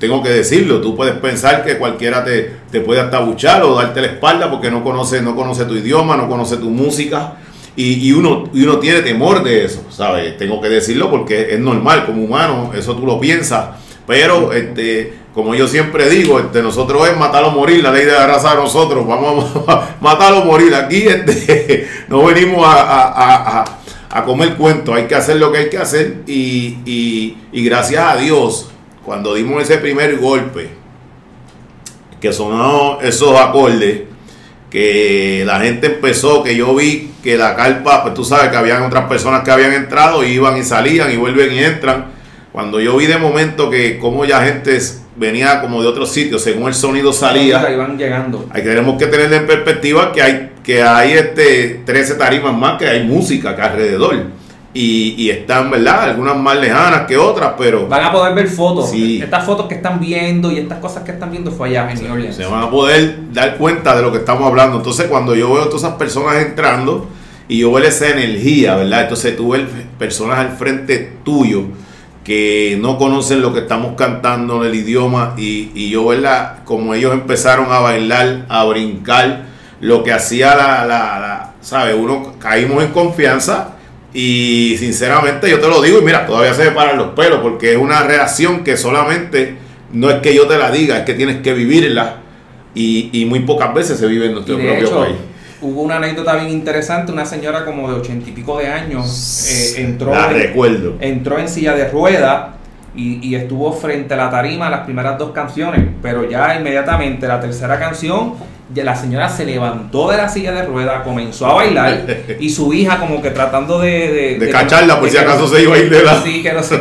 tengo que decirlo, tú puedes pensar que cualquiera te, te puede hasta buchar o darte la espalda porque no conoce, no conoce tu idioma, no conoce tu música. Y, y, uno, y uno tiene temor de eso, ¿sabes? Tengo que decirlo porque es normal, como humano, eso tú lo piensas. Pero, este, como yo siempre digo, este, nosotros es matar o morir, la ley de la raza de nosotros, vamos a (laughs) matar o morir. Aquí (laughs) no venimos a, comer cuentos, hay que hacer lo que hay que hacer y gracias a Dios cuando dimos ese primer golpe, que sonó esos acordes, que la gente empezó, que yo vi que la carpa, pues tú sabes que habían otras personas que habían entrado y iban y salían y vuelven y entran. Cuando yo vi de momento que como ya gente venía como de otros sitios, según el sonido salía, iban llegando. Hay, tenemos que tener en perspectiva que hay, que hay este 13 tarimas más, que hay música que alrededor y, están, ¿verdad? Algunas más lejanas que otras, pero... Van a poder ver fotos. Estas fotos que están viendo y estas cosas que están viendo fue allá en New. Se van a poder dar cuenta de lo que estamos hablando. Entonces, cuando yo veo a todas esas personas entrando y yo veo esa energía, ¿verdad? Entonces, tú ves personas al frente tuyo que no conocen lo que estamos cantando en el idioma y, y yo, ¿verdad? Como ellos empezaron a bailar, a brincar, lo que hacía la, la, la ¿sabes? Uno caímos en confianza y sinceramente yo te lo digo y mira, todavía se me paran los pelos porque es una reacción que solamente no es que yo te la diga, es que tienes que vivirla y, y muy pocas veces se vive en nuestro propio país. Hubo una anécdota bien interesante, una señora como de ochenta y pico de años eh, entró, recuerdo. entró en silla de rueda y, y, estuvo frente a la tarima las primeras dos canciones, pero ya inmediatamente la tercera canción la señora se levantó de la silla de ruedas, comenzó a bailar (laughs) y su hija como que tratando de... De, cacharla por si acaso se iba a ir de la... Sí, que no sé.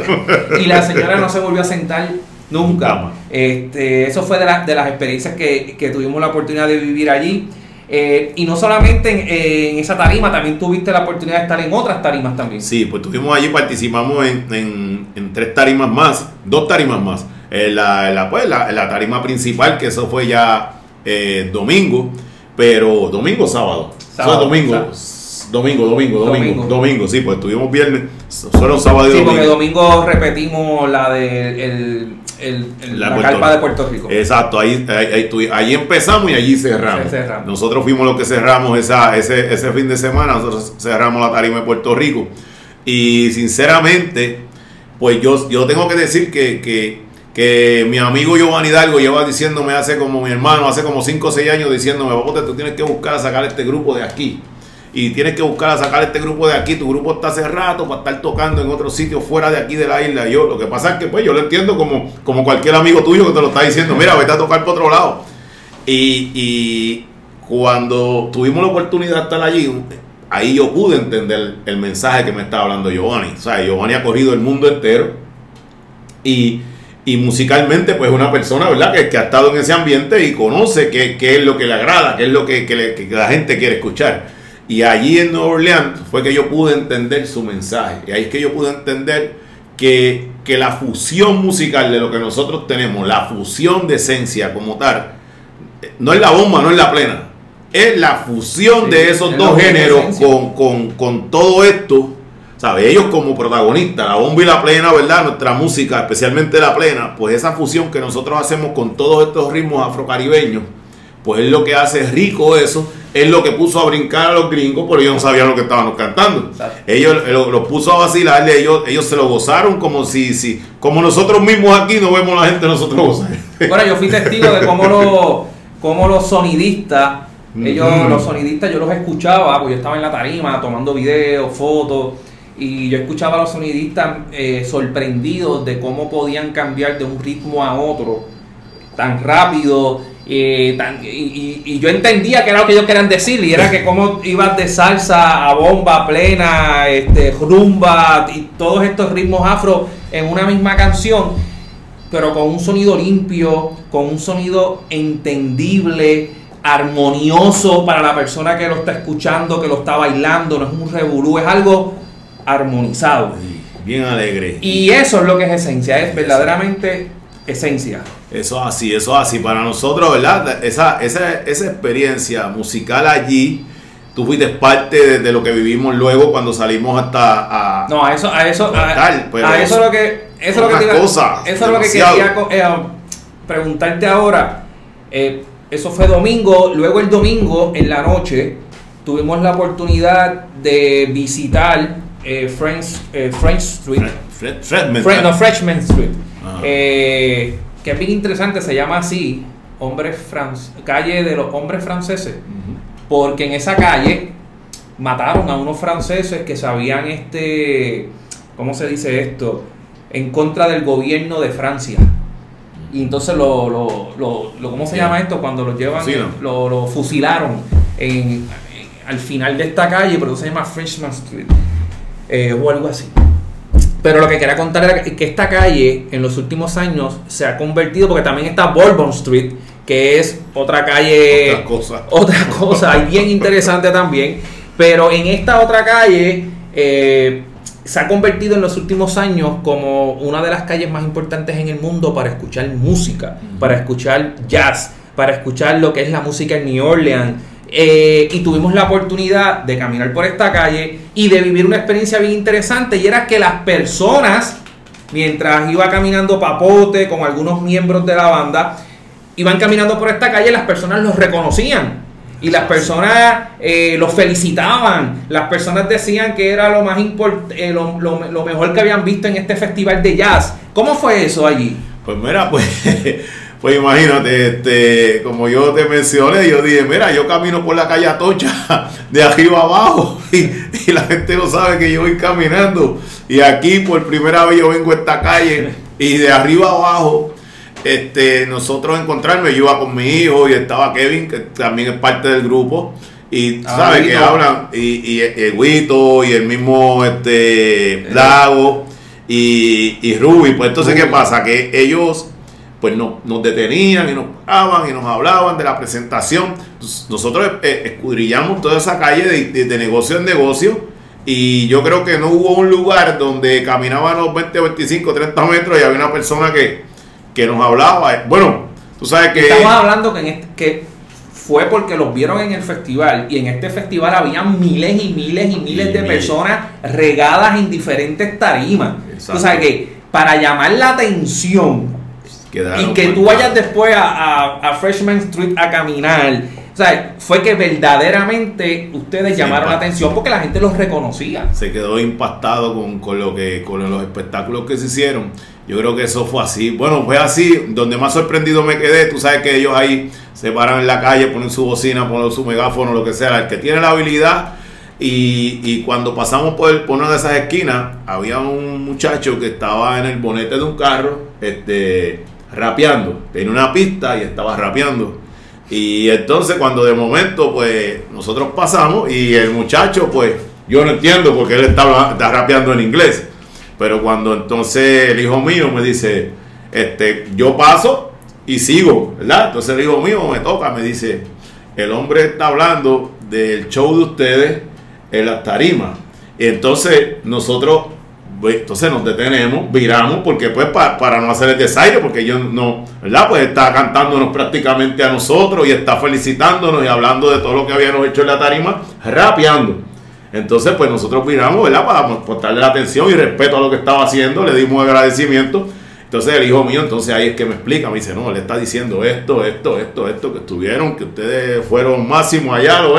y la señora no se volvió a sentar nunca. Este, eso fue de, de las experiencias que, que, tuvimos la oportunidad de vivir allí. Eh, y no solamente en, esa tarima, también tuviste la oportunidad de estar en otras tarimas también. Sí, pues estuvimos allí, participamos en, en, tres tarimas más, dos tarimas más. la, la, pues, la, la, tarima principal, que eso fue ya eh, domingo, pero domingo sábado. sábado domingo. Domingo, domingo, domingo, domingo, sí, pues estuvimos viernes, fueron sábado y domingo. Sí, porque domingo repetimos la de el, la, carpa de Puerto Rico. Exacto, ahí, ahí, empezamos y allí cerramos. Nosotros fuimos los que cerramos esa, ese, ese fin de semana, nosotros cerramos la tarima de Puerto Rico. Y sinceramente, pues yo, yo tengo que decir que, que, que mi amigo Giovanni Hidalgo lleva diciéndome hace como mi hermano, hace como 5 o 6 años diciéndome, tú tienes que buscar a sacar este grupo de aquí y tienes que buscar a sacar este grupo de aquí. Tu grupo está hace rato para estar tocando en otro sitio fuera de aquí de la isla. Yo, lo que pasa es que pues yo lo entiendo como, como cualquier amigo tuyo que te lo está diciendo, mira, vete a tocar por otro lado. Y, cuando tuvimos la oportunidad de estar allí, ahí yo pude entender el mensaje que me estaba hablando Giovanni. O sea, Giovanni ha corrido el mundo entero y, musicalmente pues es una persona, ¿verdad? Que, que, ha estado en ese ambiente y conoce qué, es lo que le agrada, qué es lo que, que la gente quiere escuchar. Y allí en Nueva Orleans fue que yo pude entender su mensaje. Y ahí es que yo pude entender que, la fusión musical de lo que nosotros tenemos, la fusión de esencia como tal, no es la bomba, no es la plena. Es la fusión de esos dos géneros con, con, todo esto. ¿Sabe? Ellos como protagonistas, la bomba y la plena, ¿verdad? Nuestra música, especialmente la plena, pues esa fusión que nosotros hacemos con todos estos ritmos afrocaribeños, pues es lo que hace rico eso es lo que puso a brincar a los gringos, porque ellos no sabían lo que estaban cantando. Ellos los lo puso a vacilar, ellos, ellos se lo gozaron como si, si, como nosotros mismos aquí no vemos a la gente nosotros gozar. Bueno, yo fui (laughs) testigo de cómo los, cómo los sonidistas, ellos, los sonidistas, yo los escuchaba, porque yo estaba en la tarima tomando videos, fotos, y yo escuchaba a los sonidistas eh, sorprendidos de cómo podían cambiar de un ritmo a otro tan rápido y, yo entendía que era lo que ellos querían decir y era que como ibas de salsa a bomba plena, este, rumba y todos estos ritmos afro en una misma canción, pero con un sonido limpio, con un sonido entendible, armonioso para la persona que lo está escuchando, que lo está bailando, no es un revolú, es algo armonizado. Bien alegre. Y eso es lo que es esencia, es verdaderamente esencia. Eso así, eso así. Para nosotros, ¿verdad? Esa, esa, esa experiencia musical allí, tú fuiste parte de, lo que vivimos luego cuando salimos hasta a... No, a eso, a eso, a, eso lo que... Eso es lo que, eso es lo que quería eh, preguntarte ahora. Eh, eso fue domingo, luego el domingo en la noche tuvimos la oportunidad de visitar eh, French, Street. no, Freshman Street. Que es bien interesante, se llama así, hombres calle de los hombres franceses, porque en esa calle mataron a unos franceses que sabían este, ¿cómo se dice esto? En contra del gobierno de Francia. Y entonces lo, lo, lo, ¿cómo se llama esto? Cuando los llevan, lo, fusilaron en, al final de esta calle, pero se llama Freshman Street, eh, o algo así. Pero lo que quería contar era que esta calle en los últimos años se ha convertido, porque también está Bourbon Street, que es otra calle. Otra cosa. (laughs) Otra cosa, y bien interesante también. Pero en esta otra calle eh, se ha convertido en los últimos años como una de las calles más importantes en el mundo para escuchar música, para escuchar jazz, para escuchar lo que es la música en New Orleans eh, y tuvimos la oportunidad de caminar por esta calle y de vivir una experiencia bien interesante y era que las personas, mientras iba caminando Papote con algunos miembros de la banda, iban caminando por esta calle, las personas los reconocían. Y las personas eh, los felicitaban, las personas decían que era lo más eh, lo, lo mejor que habían visto en este festival de jazz. ¿Cómo fue eso allí? Pues mira, pues (laughs) Pues imagínate, este, como yo te mencioné, yo dije, mira, yo camino por la calle Atocha (laughs) de arriba abajo (laughs) y, la gente no sabe que yo voy caminando. Y aquí por primera vez yo vengo a esta calle y de arriba abajo, este, nosotros encontrarme, yo iba con mi hijo y estaba Kevin, que también es parte del grupo. Y ah, sabes que hablan, y, y, el Guito y el mismo este, Lago y, y Ruby. Pues entonces, ¿qué pasa? Que ellos pues no, nos detenían y nos hablaban y nos hablaban de la presentación. nosotros eh, escudrillamos toda esa calle de, de, negocio en negocio y yo creo que no hubo un lugar donde caminaban los 20, 25, 30 metros y había una persona que, que nos hablaba. Bueno, tú sabes que... Estamos hablando que, en este, que fue porque los vieron en el festival y en este festival había miles y miles y miles de personas regadas en diferentes tarimas. Tú sabes que para llamar la atención y que tú vayas después a, Freshman Street a caminar. O sea, fue que verdaderamente ustedes llamaron la atención porque la gente los reconocía. Se quedó impactado con, con, lo que, con los espectáculos que se hicieron. Yo creo que eso fue así. Bueno, fue así. Donde más sorprendido me quedé, tú sabes que ellos ahí se paran en la calle, ponen su bocina, ponen su megáfono, lo que sea. El que tiene la habilidad. Y, y cuando pasamos por, el, por una de esas esquinas, había un muchacho que estaba en el bonete de un carro. Este rapeando. Tenía una pista y estaba rapeando. Y entonces cuando de momento pues nosotros pasamos y el muchacho pues yo no entiendo porque él estaba está rapeando en inglés. Pero cuando entonces el hijo mío me dice, este, yo paso y sigo, ¿verdad? Entonces el hijo mío me toca, me dice, el hombre está hablando del show de ustedes en las tarimas. Y entonces nosotros entonces nos detenemos, viramos, porque pues para, no hacer el desaire, porque ellos no, ¿verdad? Pues está cantándonos prácticamente a nosotros y está felicitándonos y hablando de todo lo que habíamos hecho en la tarima, rapeando. Entonces, pues nosotros viramos, ¿verdad? Para mostrarle la atención y respeto a lo que estaba haciendo, le dimos agradecimiento. Entonces el hijo mío, entonces ahí es que me explica, me dice, no, le está diciendo esto, esto, esto, esto, que estuvieron, que ustedes fueron máximos allá, ¿lo?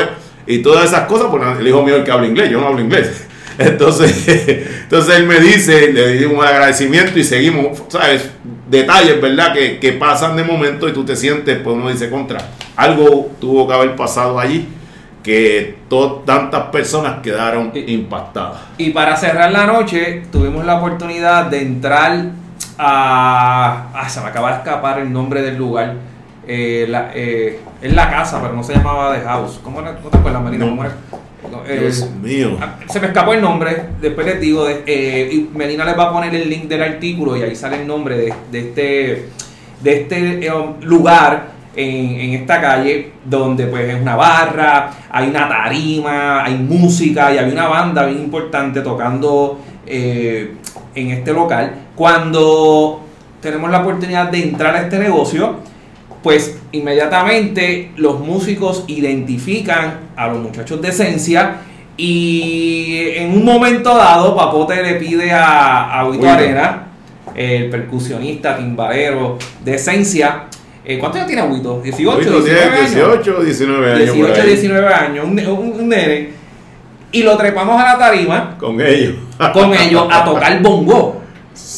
Y todas esas cosas, pues el hijo mío es el que habla inglés, yo no hablo inglés. (laughs) Entonces, entonces él me dice, le dimos un agradecimiento y seguimos, ¿sabes? Detalles, ¿verdad? Que, que pasan de momento y tú te sientes, pues uno dice contra. Algo tuvo que haber pasado allí que tantas personas quedaron impactadas. Y para cerrar la noche, tuvimos la oportunidad de entrar a. Ah, se me acaba de escapar el nombre del lugar. Eh, la, eh, es la casa, pero no se llamaba The House. ¿Cómo era? ¿No te acuerdas, Marina? ¿Cómo era? Dios eh, mío. Ah, se me escapó el nombre, después les digo, eh, y Melina les va a poner el link del artículo y ahí sale el nombre de, este, de este eh, lugar en, esta calle, donde pues es una barra, hay una tarima, hay música y había una banda bien importante tocando en este local. Cuando tenemos la oportunidad de entrar a este negocio, pues inmediatamente los músicos identifican a los muchachos de esencia y en un momento dado Papote le pide a, a Arena, el percusionista, timbalero de esencia, eh, ¿cuántos años tiene Huito? 18, 19 años. 18, 19 años. 18, 19 años, un, un, nene. Y lo trepamos a la tarima. Con ellos. Con ellos a tocar bongo.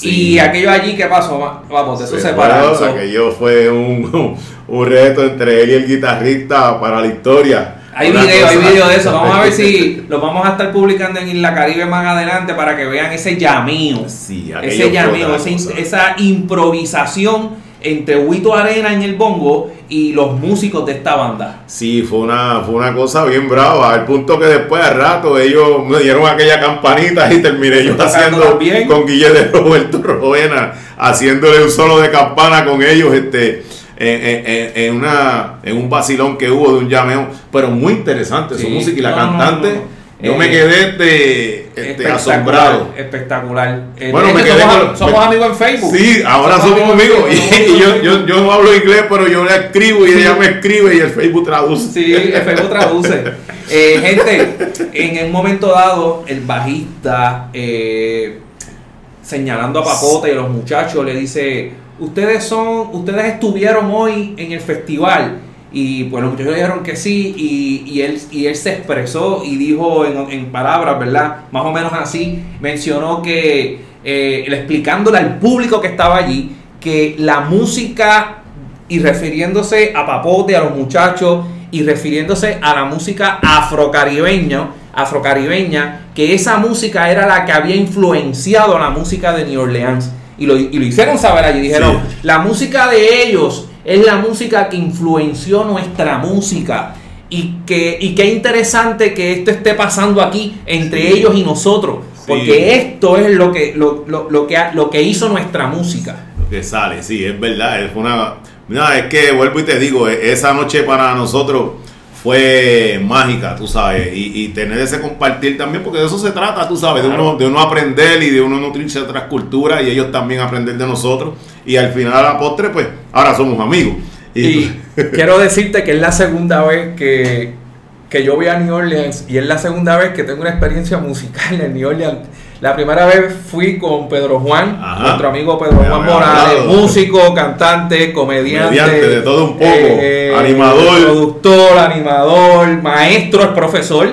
Y aquello allí, ¿qué pasó? Vamos, eso se paró. Aquello fue un, (laughs) un reto entre él y el guitarrista para la historia. Hay video, hay video de eso. Vamos a ver si lo vamos a estar publicando en la Caribe más adelante para que vean ese llamío. Sí, ese llamío, esa, esa improvisación entre Huito Arena en el bongo y los músicos de esta banda. Sí, fue una, fue una cosa bien brava, al punto que después al rato ellos me dieron aquella campanita y terminé yo haciendo con Guillermo de Roberto Rovena, haciéndole un solo de campana con ellos, este en, una, en un vacilón que hubo de un llameo, pero muy interesante su música y la cantante. yo me eh, quedé de, este, asombrado. Espectacular. Eh, bueno, me quedé somos, amigos en Facebook. Sí, ahora somos, amigos. (laughs) Y, yo, yo, yo, no hablo inglés, pero yo le escribo y ella me escribe y el Facebook traduce. Sí, el Facebook traduce. (laughs) eh, gente, en el momento dado, el bajista, eh, señalando a Papote y a los muchachos, le dice ustedes son, ustedes estuvieron hoy en el festival. Y pues los muchachos dijeron que sí, y, él, y él se expresó y dijo en, palabras, ¿verdad? Más o menos así, mencionó que, eh, explicándole al público que estaba allí, que la música, y refiriéndose a Papote, a los muchachos, y refiriéndose a la música afrocaribeña, afrocaribeña, que esa música era la que había influenciado la música de New Orleans y lo, y lo hicieron saber allí. Dijeron, la música de ellos es la música que influenció nuestra música. Y que y qué interesante que esto esté pasando aquí entre ellos y nosotros. Porque esto es lo que, lo, lo, lo, que, lo que hizo nuestra música. Lo que sale, sí, es verdad. Es una. Mira, es que vuelvo y te digo, e, esa noche para nosotros fue mágica, tú sabes, y, tener ese compartir también, porque de eso se trata, tú sabes, de, uno, de uno aprender y de uno nutrirse de otras culturas y ellos también aprender de nosotros. Y al final a la postre, pues ahora somos amigos. Y, (laughs) quiero decirte que es la segunda vez que, que yo voy a New Orleans y es la segunda vez que tengo una experiencia musical en New Orleans la primera vez fui con Pedro Juan, nuestro amigo Pedro Juan Morales, músico, cantante, comediante. de todo un poco, eh, animador. Productor, animador, maestro, es profesor.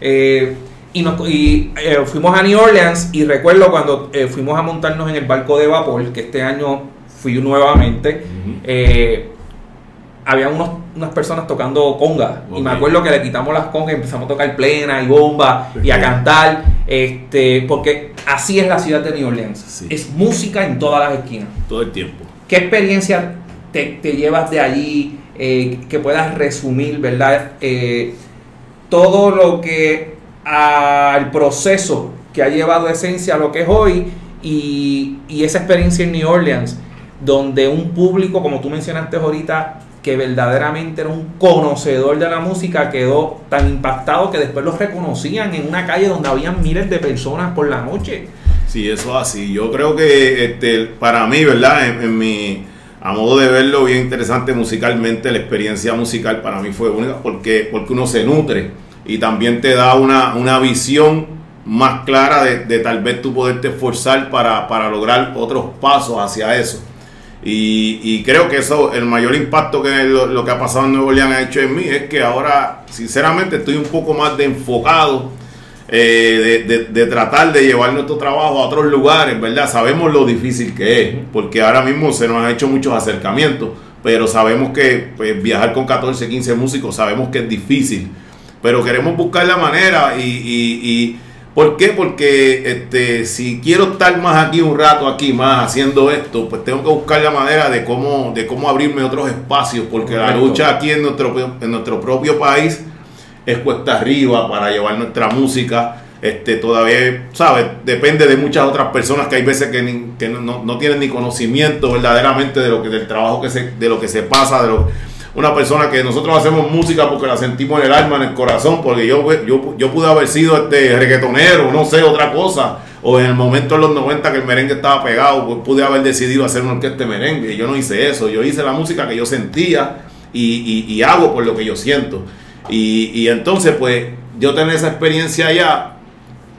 Eh, y, nos, y eh, fuimos a New Orleans y recuerdo cuando fuimos a montarnos en el barco de vapor, que este año fui nuevamente había unos, unas personas tocando conga. Y me acuerdo que le quitamos las congas y empezamos a tocar plena y bomba y a cantar. Este, porque así es la ciudad de New Orleans. Es música en todas las esquinas. Todo el tiempo. ¿Qué experiencia te, llevas de allí? Eh, que puedas resumir, ¿verdad? Eh, todo lo que al proceso que ha llevado esencia a lo que es hoy y, y esa experiencia en New Orleans, donde un público, como tú mencionaste ahorita, que verdaderamente era un conocedor de la música, quedó tan impactado que después los reconocían en una calle donde habían miles de personas por la noche. Sí, eso así. Yo creo que este, para mí, ¿verdad? En, mi, a modo de verlo bien interesante musicalmente, la experiencia musical para mí fue única porque, porque uno se nutre y también te da una, una visión más clara de, de tal vez tú poderte esforzar para, para lograr otros pasos hacia eso. Y, creo que eso, el mayor impacto que lo, que ha pasado en Nuevo León ha hecho en mí es que ahora, sinceramente, estoy un poco más de enfocado eh, de, tratar de llevar nuestro trabajo a otros lugares, ¿verdad? Sabemos lo difícil que es, porque ahora mismo se nos han hecho muchos acercamientos, pero sabemos que pues, viajar con 14, 15 músicos, sabemos que es difícil, pero queremos buscar la manera y ¿Por qué? Porque este, si quiero estar más aquí un rato, aquí más haciendo esto, pues tengo que buscar la manera de cómo, de cómo abrirme otros espacios, porque la lucha aquí en nuestro, en nuestro propio país es cuesta arriba para llevar nuestra música. Este, todavía, ¿sabes? Depende de muchas otras personas que hay veces que, que no, no, tienen ni conocimiento verdaderamente de lo que, del trabajo que se, de lo que se pasa, de lo una persona que nosotros hacemos música porque la sentimos en el alma, en el corazón, porque yo, yo, yo pude haber sido este reggaetonero, no sé, otra cosa, o en el momento en los 90 que el merengue estaba pegado, pues pude haber decidido hacer un orquesta de merengue, y yo no hice eso, yo hice la música que yo sentía y, hago por lo que yo siento. Y, y entonces, pues, yo tener esa experiencia allá,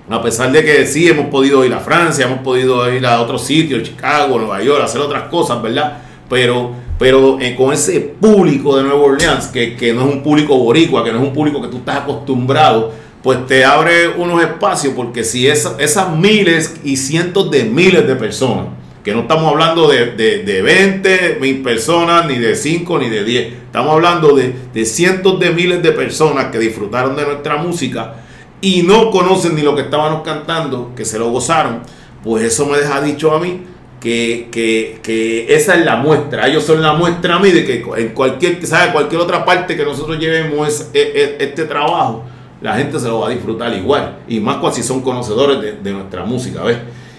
a pesar de que sí hemos podido ir a Francia, hemos podido ir a otros sitios, Chicago, Nueva York, hacer otras cosas, ¿verdad? Pero pero eh, con ese público de Nueva Orleans, que, no es un público boricua, que no es un público que tú estás acostumbrado, pues te abre unos espacios, porque si esas miles y cientos de miles de personas, que no estamos hablando de, de, 20 mil personas, ni de 5, ni de 10, estamos hablando de, de cientos de miles de personas que disfrutaron de nuestra música y no conocen ni lo que estábamos cantando, que se lo gozaron, pues eso me deja dicho a mí que, esa es la muestra. Ellos son la muestra a mí de que en cualquier, ¿sabe? cualquier otra parte que nosotros llevemos este trabajo, la gente se lo va a disfrutar igual. Y más cuando si son conocedores de, nuestra música, ¿ves?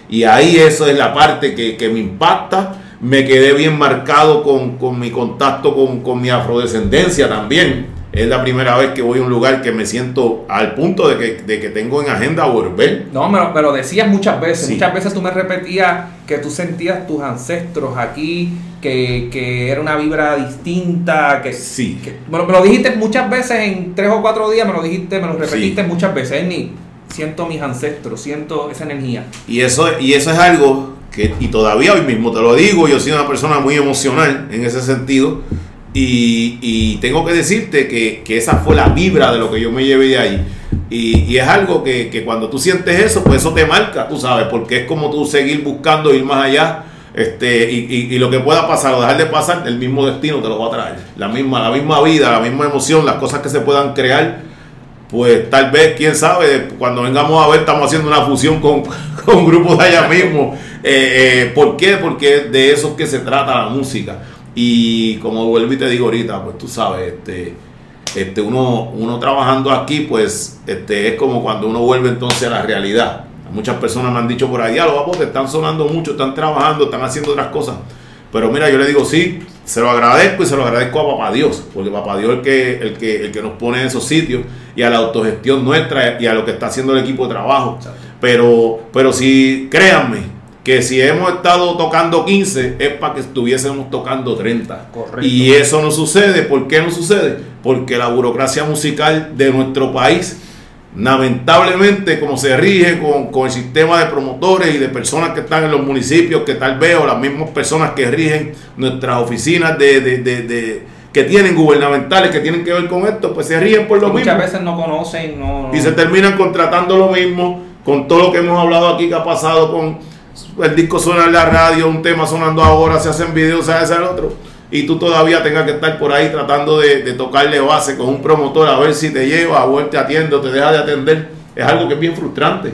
Y ahí eso es la parte que, me impacta. Me quedé bien marcado con, mi contacto con, con mi afrodescendencia también es la primera vez que voy a un lugar que me siento al punto de que, de que tengo en agenda volver. No, me lo, me lo decías muchas veces. Muchas veces tú me repetías que tú sentías tus ancestros aquí, que, que era una vibra distinta. Que, sí. me, lo, dijiste muchas veces en tres o cuatro días, me lo dijiste, me lo repetiste muchas veces. Ni siento mis ancestros, siento esa energía. Y eso, y eso es algo que, y todavía hoy mismo te lo digo, yo soy una persona muy emocional en ese sentido y, tengo que decirte que, esa fue la vibra de lo que yo me llevé de ahí. Y, es algo que, cuando tú sientes eso, pues eso te marca, tú sabes, porque es como tú seguir buscando ir más allá. Este, y, lo que pueda pasar o dejar de pasar, el mismo destino te lo va a traer. La misma, la misma vida, la misma emoción, las cosas que se puedan crear, pues tal vez, quién sabe, cuando vengamos a ver, estamos haciendo una fusión con, con grupos de allá mismo. Eh, eh, ¿Por qué? Porque de eso es que se trata la música. Y como vuelvo y te digo ahorita, pues tú sabes, este, este uno, uno trabajando aquí, pues este, es como cuando uno vuelve entonces a la realidad, Muchas personas me han dicho por ahí, a los te están sonando mucho, están trabajando, están haciendo otras cosas. Pero mira, yo le digo, sí, se lo agradezco y se lo agradezco a Papá Dios, porque Papá Dios es el que, el que, el que nos pone en esos sitios y a la autogestión nuestra y a lo que está haciendo el equipo de trabajo. Pero, pero si, créanme, que si hemos estado tocando 15 es para que estuviésemos tocando 30. Correcto. Y eso no sucede. ¿Por qué no sucede? Porque la burocracia musical de nuestro país lamentablemente como se rige con, el sistema de promotores y de personas que están en los municipios, que tal vez o las mismas personas que rigen nuestras oficinas de, que tienen gubernamentales que tienen que ver con esto, pues se rigen por lo mismo. Muchas veces no conocen, Y se terminan contratando lo mismo con todo lo que hemos hablado aquí que ha pasado con el disco suena en la radio, un tema sonando ahora, se hacen videos, se hace el otro y tú todavía tengas que estar por ahí tratando de, tocarle base con un promotor a ver si te lleva, o él te atiende o te deja de atender, es algo que es bien frustrante.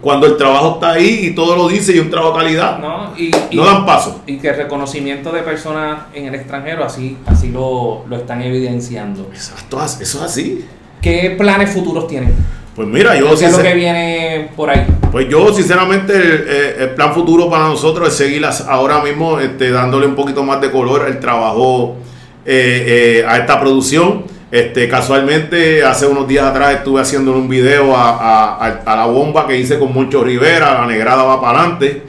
Cuando el trabajo está ahí y todo lo dice y un trabajo de calidad, no, y, no dan paso. Y que el reconocimiento de personas en el extranjero así, así lo, lo están evidenciando. Exacto, eso es así. ¿Qué planes futuros tienen? Pues mira, yo... ¿Qué es lo que viene por ahí? Pues yo sinceramente el, plan futuro para nosotros es seguir ahora mismo este, dándole un poquito más de color el trabajo eh, eh, a esta producción. Este, casualmente hace unos días atrás estuve haciendo un video a, la bomba que hice con Moncho Rivera, la negrada va para adelante.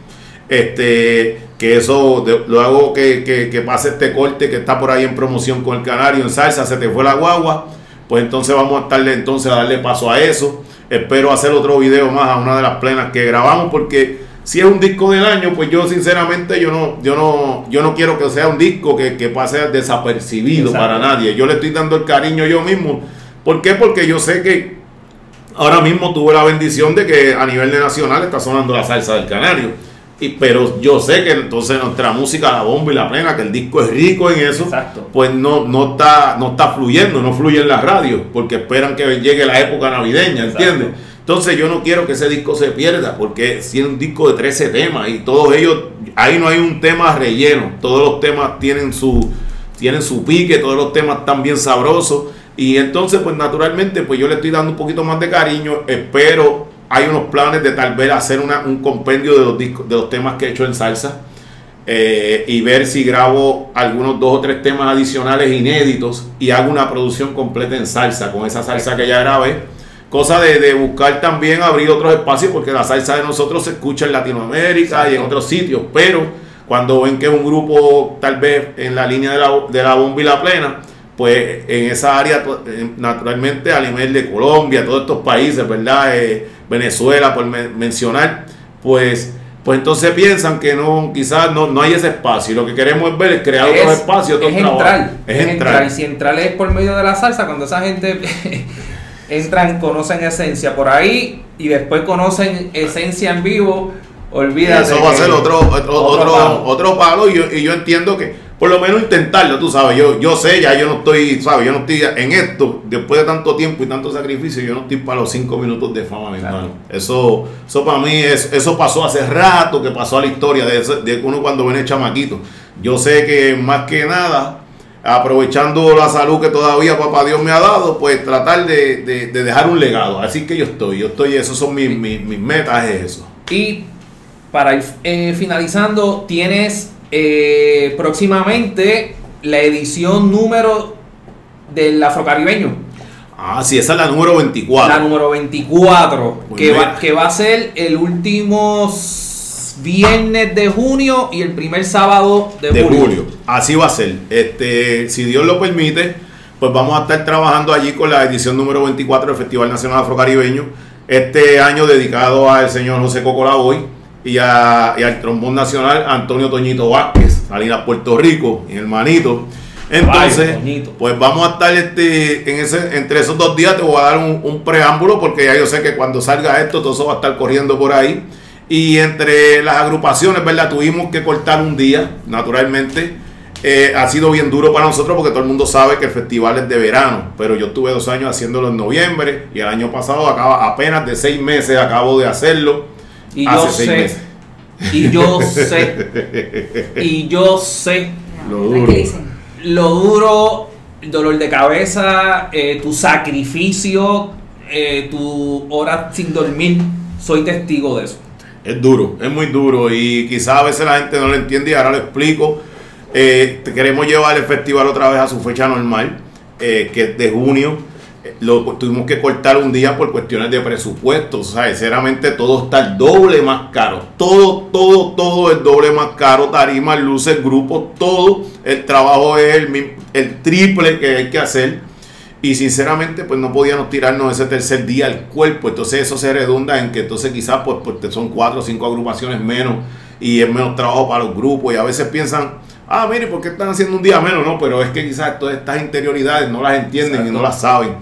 Este, que eso, luego que, que, que pase este corte que está por ahí en promoción con el canario en salsa, se te fue la guagua pues entonces vamos a estarle entonces a darle paso a eso. Espero hacer otro video más a una de las plenas que grabamos porque si es un disco del año, pues yo sinceramente yo no, yo no, yo no quiero que sea un disco que, pase desapercibido para nadie. Yo le estoy dando el cariño yo mismo. ¿Por qué? Porque yo sé que ahora mismo tuve la bendición de que a nivel de nacional está sonando la salsa del canario pero yo sé que entonces nuestra música, la bomba y la plena, que el disco es rico en eso, pues no, no, está, no está fluyendo, no fluye en la radio, porque esperan que llegue la época navideña, ¿entiendes? Entonces yo no quiero que ese disco se pierda, porque si es un disco de 13 temas y todos ellos, ahí no hay un tema relleno, todos los temas tienen su, tienen su pique, todos los temas están bien sabrosos. Y entonces, pues naturalmente, pues yo le estoy dando un poquito más de cariño, espero hay unos planes de tal vez hacer un compendio de los, discos, de los temas que he hecho en salsa eh, y ver si grabo algunos dos o tres temas adicionales inéditos y hago una producción completa en salsa con esa salsa que ya grabé. Cosa de, buscar también abrir otros espacios porque la salsa de nosotros se escucha en Latinoamérica y en otros sitios, pero cuando ven que es un grupo tal vez en la línea de la, de la bomba y la plena, pues en esa área eh, naturalmente a nivel de Colombia, todos estos países, ¿verdad? Eh, Venezuela, por mencionar, pues, pues entonces piensan que no, quizás no, no hay ese espacio. Y lo que queremos es ver es crear otros espacios, es entrar, es, entrar. Y si entrar es por medio de la salsa, cuando esa gente (laughs) entran, conocen esencia por ahí y después conocen esencia en vivo, olvídate. Eso va a ser otro, otro, otro, palo, y, yo, y yo entiendo que por lo menos intentarlo, tú sabes, yo, yo sé, ya yo no estoy, sabes, yo no estoy en esto, después de tanto tiempo y tanto sacrificio, yo no estoy para los cinco minutos de fama, mi hermano. Eso, eso para mí, es, eso pasó hace rato, que pasó a la historia de, de uno cuando viene chamaquito. Yo sé que más que nada, aprovechando la salud que todavía papá Dios me ha dado, pues tratar de, dejar un legado. Así que yo estoy, yo estoy, esos son mis, mis, metas, es eso. Y para ir eh, finalizando, tienes eh, próximamente la edición número del afrocaribeño. Ah, sí, esa es la número 24. La número 24, que va, que va a ser el último viernes de junio y el primer sábado de, julio. Así va a ser. Este, si Dios lo permite, pues vamos a estar trabajando allí con la edición número 24 del Festival Nacional Afrocaribeño. Este año dedicado al señor José Y, al trombón nacional Antonio Toñito Vázquez, Salinas Puerto Rico, mi hermanito. Entonces, pues vamos a estar este, en ese, entre esos dos días, te voy a dar un, preámbulo, porque ya yo sé que cuando salga esto, todo eso va a estar corriendo por ahí. Y entre las agrupaciones, ¿verdad? Tuvimos que cortar un día, naturalmente. Eh, ha sido bien duro para nosotros porque todo el mundo sabe que el festival es de verano, pero yo tuve dos años haciéndolo en noviembre y el año pasado acaba apenas de seis meses acabo de hacerlo y yo sé, y yo sé, y yo sé. Lo duro, lo duro el dolor de cabeza, eh, tu sacrificio, eh, tu hora sin dormir. Soy testigo de eso. Es duro, es muy duro. Y quizás a veces la gente no lo entiende y ahora lo explico. Eh, queremos llevar el festival otra vez a su fecha normal, eh, que es de junio. Lo tuvimos que cortar un día por cuestiones de presupuesto. O sea, sinceramente todo está el doble más caro. Todo, todo, todo el doble más caro. Tarimas, luces, grupos, todo. El trabajo es el, el triple que hay que hacer y sinceramente pues no podíamos tirarnos ese tercer día al cuerpo, entonces eso se redunda en que entonces quizás pues, pues son cuatro o cinco agrupaciones menos y es menos trabajo para los grupos y a veces piensan, ah mire, ¿por qué están haciendo un día menos? No, pero es que quizás todas estas interioridades no las entienden y no las saben.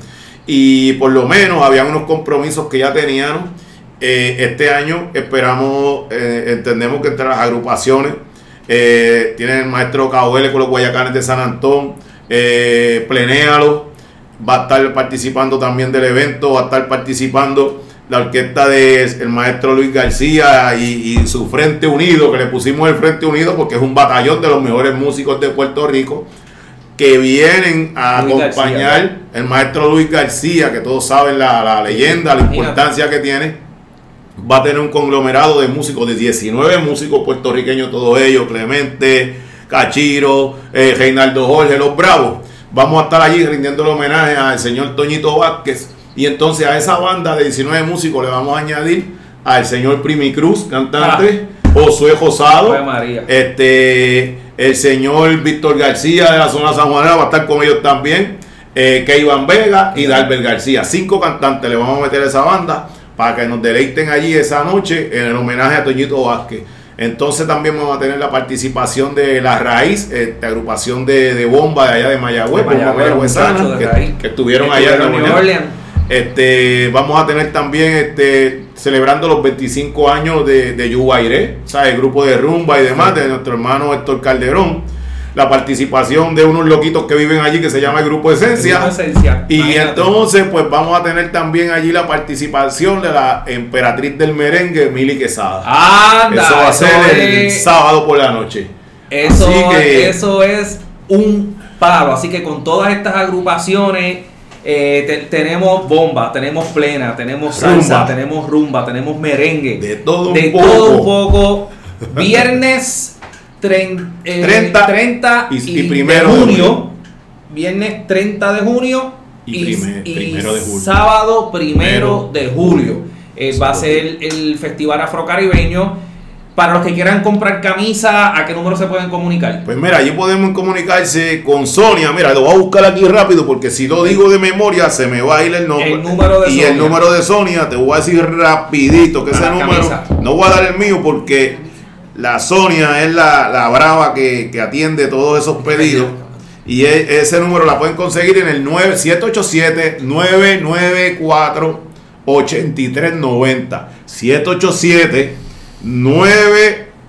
Y por lo menos había unos compromisos que ya tenían. Eh, este año esperamos, eh, entendemos que entre las agrupaciones eh, tienen el maestro KOL con los Guayacanes de San Antón, Plenéalo, va a estar participando también del evento, va a estar participando la orquesta del el maestro Luis García y, su Frente Unido, que le pusimos el Frente Unido porque es un batallón de los mejores músicos de Puerto Rico, que vienen a acompañar el maestro Luis García, que todos saben la, leyenda, la importancia que tiene. Va a tener un conglomerado de músicos, de 19 músicos puertorriqueños, todos ellos, Clemente, Cachiro, eh, Reinaldo Jorge, los Bravos vamos a estar allí rindiendo el homenaje al señor Toñito Vázquez. Y entonces a esa banda de 19 músicos le vamos a añadir al señor Primi Cruz, cantante, ah. Josué Josado, este, el señor Víctor García de la zona San Juan va a estar con ellos también, eh, Iván Vega y Dalbert García. Cinco cantantes le vamos a meter a esa banda para que nos deleiten allí esa noche en el homenaje a Toñito Vázquez. Entonces también vamos a tener la participación de La Raíz, esta agrupación de, de bomba de allá de Mayagüez, que, estuvieron allá en New Orleans. Este, vamos a tener también este, celebrando los 25 años de, de Yubairé, o sea, el grupo de rumba y demás, de nuestro hermano Héctor Calderón la participación de unos loquitos que viven allí que se llama el Grupo Esencia. Esencia. Y entonces, pues vamos a tener también allí la participación de la emperatriz del merengue, Mili Quesada. Anda, eso va a ser el sábado por la noche. Eso, eso es un palo. Así que con todas estas agrupaciones. Eh, tenemos bomba, tenemos plena, tenemos salsa, tenemos rumba, tenemos merengue. De todo un de poco. todo un poco. (laughs) Viernes 30, 30, y, primero de junio, viernes 30 de junio y, sábado primero de julio. Eh, va a ser el Festival Afrocaribeño. Para los que quieran comprar camisa, ¿a qué número se pueden comunicar? Pues mira, allí podemos comunicarse con Sonia. Mira, lo voy a buscar aquí rápido porque si lo digo de memoria se me va a ir el nombre. El número de y el número de Sonia, te voy a decir rapidito que ese número, no voy a dar el mío porque la Sonia es la, brava que, atiende todos esos pedidos. Y e, ese número la pueden conseguir en el 787-994-8390.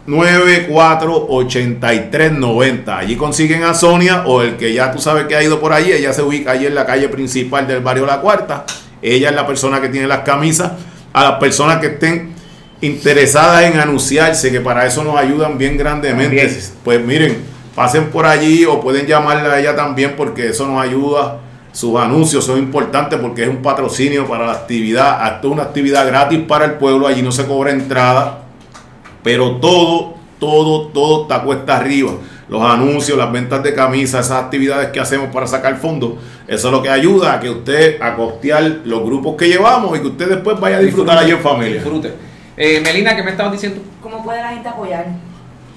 787-994-8390. Allí consiguen a Sonia o el que ya tú sabes que ha ido por allí. Ella se ubica allí en la calle principal del barrio La Cuarta. Ella es la persona que tiene las camisas. A las personas que estén interesadas en anunciarse, que para eso nos ayudan bien grandemente, pues miren, pasen por allí o pueden llamarla a ella también porque eso nos ayuda. Sus anuncios son importantes porque es un patrocinio para la actividad, hasta una actividad gratis para el pueblo, allí no se cobra entrada, pero todo, todo, todo está cuesta arriba. Los anuncios, las ventas de camisas, esas actividades que hacemos para sacar fondos, eso es lo que ayuda a que usted a costear los grupos que llevamos y que usted después vaya a disfrutar allí en familia. Disfrute. Eh, Melina, ¿qué me estabas diciendo? ¿Cómo puede la gente apoyar?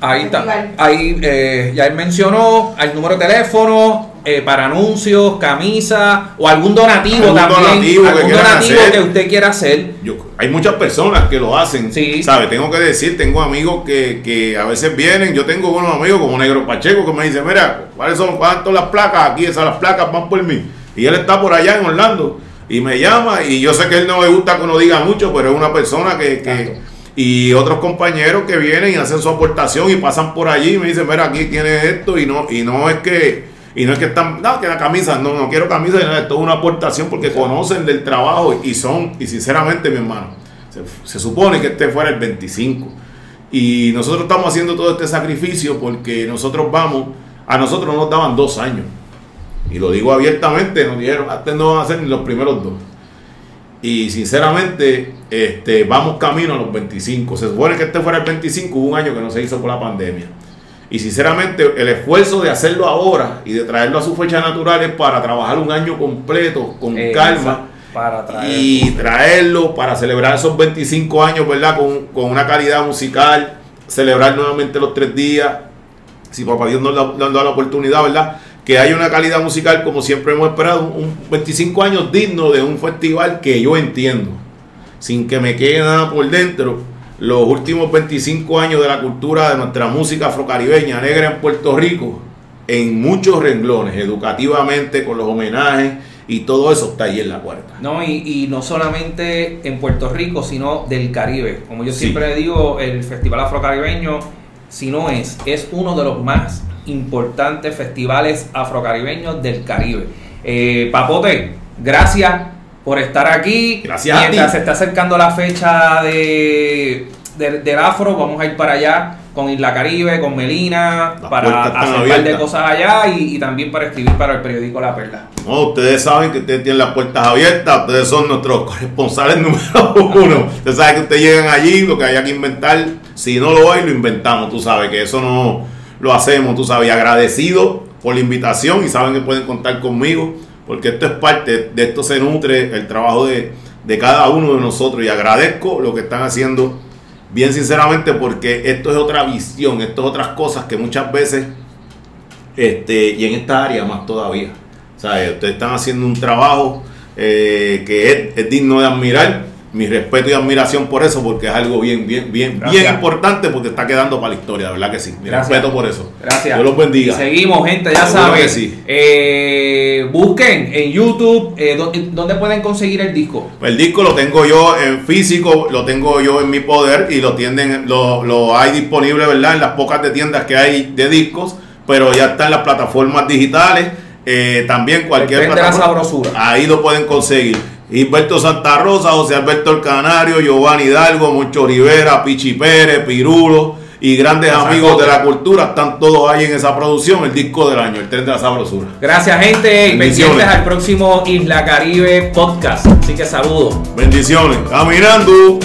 Ahí está. Ahí eh, ya él mencionó el número de teléfono eh, para anuncios, camisa o algún donativo también. Donativo algún que donativo que usted quiera hacer. hay muchas personas que lo hacen. Sí. ¿Sabe? Tengo que decir, tengo amigos que, que a veces vienen. Yo tengo unos amigos como Negro Pacheco que me dicen: Mira, ¿cuáles son? ¿Cuántas las placas? Aquí, esas las placas van por mí. Y él está por allá en Orlando y me llama y yo sé que él no le gusta que uno diga mucho, pero es una persona que, y otros compañeros que vienen y hacen su aportación y pasan por allí y me dicen, mira, aquí tienes esto y no y no es que y no es que están, no, que la camisa, no, no quiero camisa, esto es una aportación porque conocen del trabajo y son, y sinceramente mi hermano, se, se supone que este fuera el 25 y nosotros estamos haciendo todo este sacrificio porque nosotros vamos, a nosotros nos daban dos años y lo digo abiertamente, nos dijeron, hasta no van a ser ni los primeros dos. Y sinceramente, este, vamos camino a los 25. Se supone que este fuera el 25, hubo un año que no se hizo por la pandemia. Y sinceramente, el esfuerzo de hacerlo ahora y de traerlo a su fecha natural es para trabajar un año completo, con calma. Para y traerlo para celebrar esos 25 años, ¿verdad? Con, con una calidad musical, celebrar nuevamente los tres días. Si papá Dios nos da la oportunidad, ¿verdad? Que haya una calidad musical como siempre hemos esperado, un 25 años digno de un festival que yo entiendo, sin que me quede nada por dentro, los últimos 25 años de la cultura de nuestra música afrocaribeña negra en Puerto Rico, en muchos renglones, educativamente, con los homenajes y todo eso está ahí en la puerta. No, y, no solamente en Puerto Rico, sino del Caribe. Como yo siempre digo, el Festival Afrocaribeño, si no es, es uno de los más importantes festivales afrocaribeños del Caribe. Eh, Papote, gracias por estar aquí. Gracias. Mientras se está acercando la fecha de, del afro, vamos a ir para allá con Isla Caribe, con Melina, para hacer un par de cosas allá y, también para escribir para el periódico La Perla. No, ustedes saben que ustedes tienen las puertas abiertas, ustedes son nuestros corresponsales (laughs) número uno. ustedes saben que ustedes llegan allí, lo que haya que inventar, si no lo hay, lo inventamos, tú sabes que eso no lo hacemos, tú sabes, agradecido por la invitación y saben que pueden contar conmigo, porque esto es parte, de esto se nutre el trabajo de, cada uno de nosotros y agradezco lo que están haciendo bien sinceramente porque esto es otra visión, esto es otras cosas que muchas veces, este, y en esta área más todavía, o sea, ustedes están haciendo un trabajo eh, que es digno de admirar mi respeto y admiración por eso, porque es algo bien, bien, bien, bien importante, porque está quedando para la historia, de verdad que sí. Mi respeto por eso. Gracias. Dios los bendiga. seguimos, gente, ya saben. Eh, busquen en YouTube, eh, ¿dónde pueden conseguir el disco? El disco lo tengo yo en físico, lo tengo yo en mi poder y lo tienden, lo, lo hay disponible, ¿verdad? En las pocas de tiendas que hay de discos, pero ya está en las plataformas digitales. Eh, también cualquier plataforma, ahí lo pueden conseguir. Hilberto Santa Rosa, José Alberto El Canario, Giovanni Hidalgo, Moncho Rivera, Pichi Pérez, Pirulo y grandes amigos de la cultura, están todos ahí en esa producción, el disco del año, el tren de la sabrosura. Gracias gente, pendientes al próximo Isla Caribe podcast, así que saludos. Bendiciones, caminando.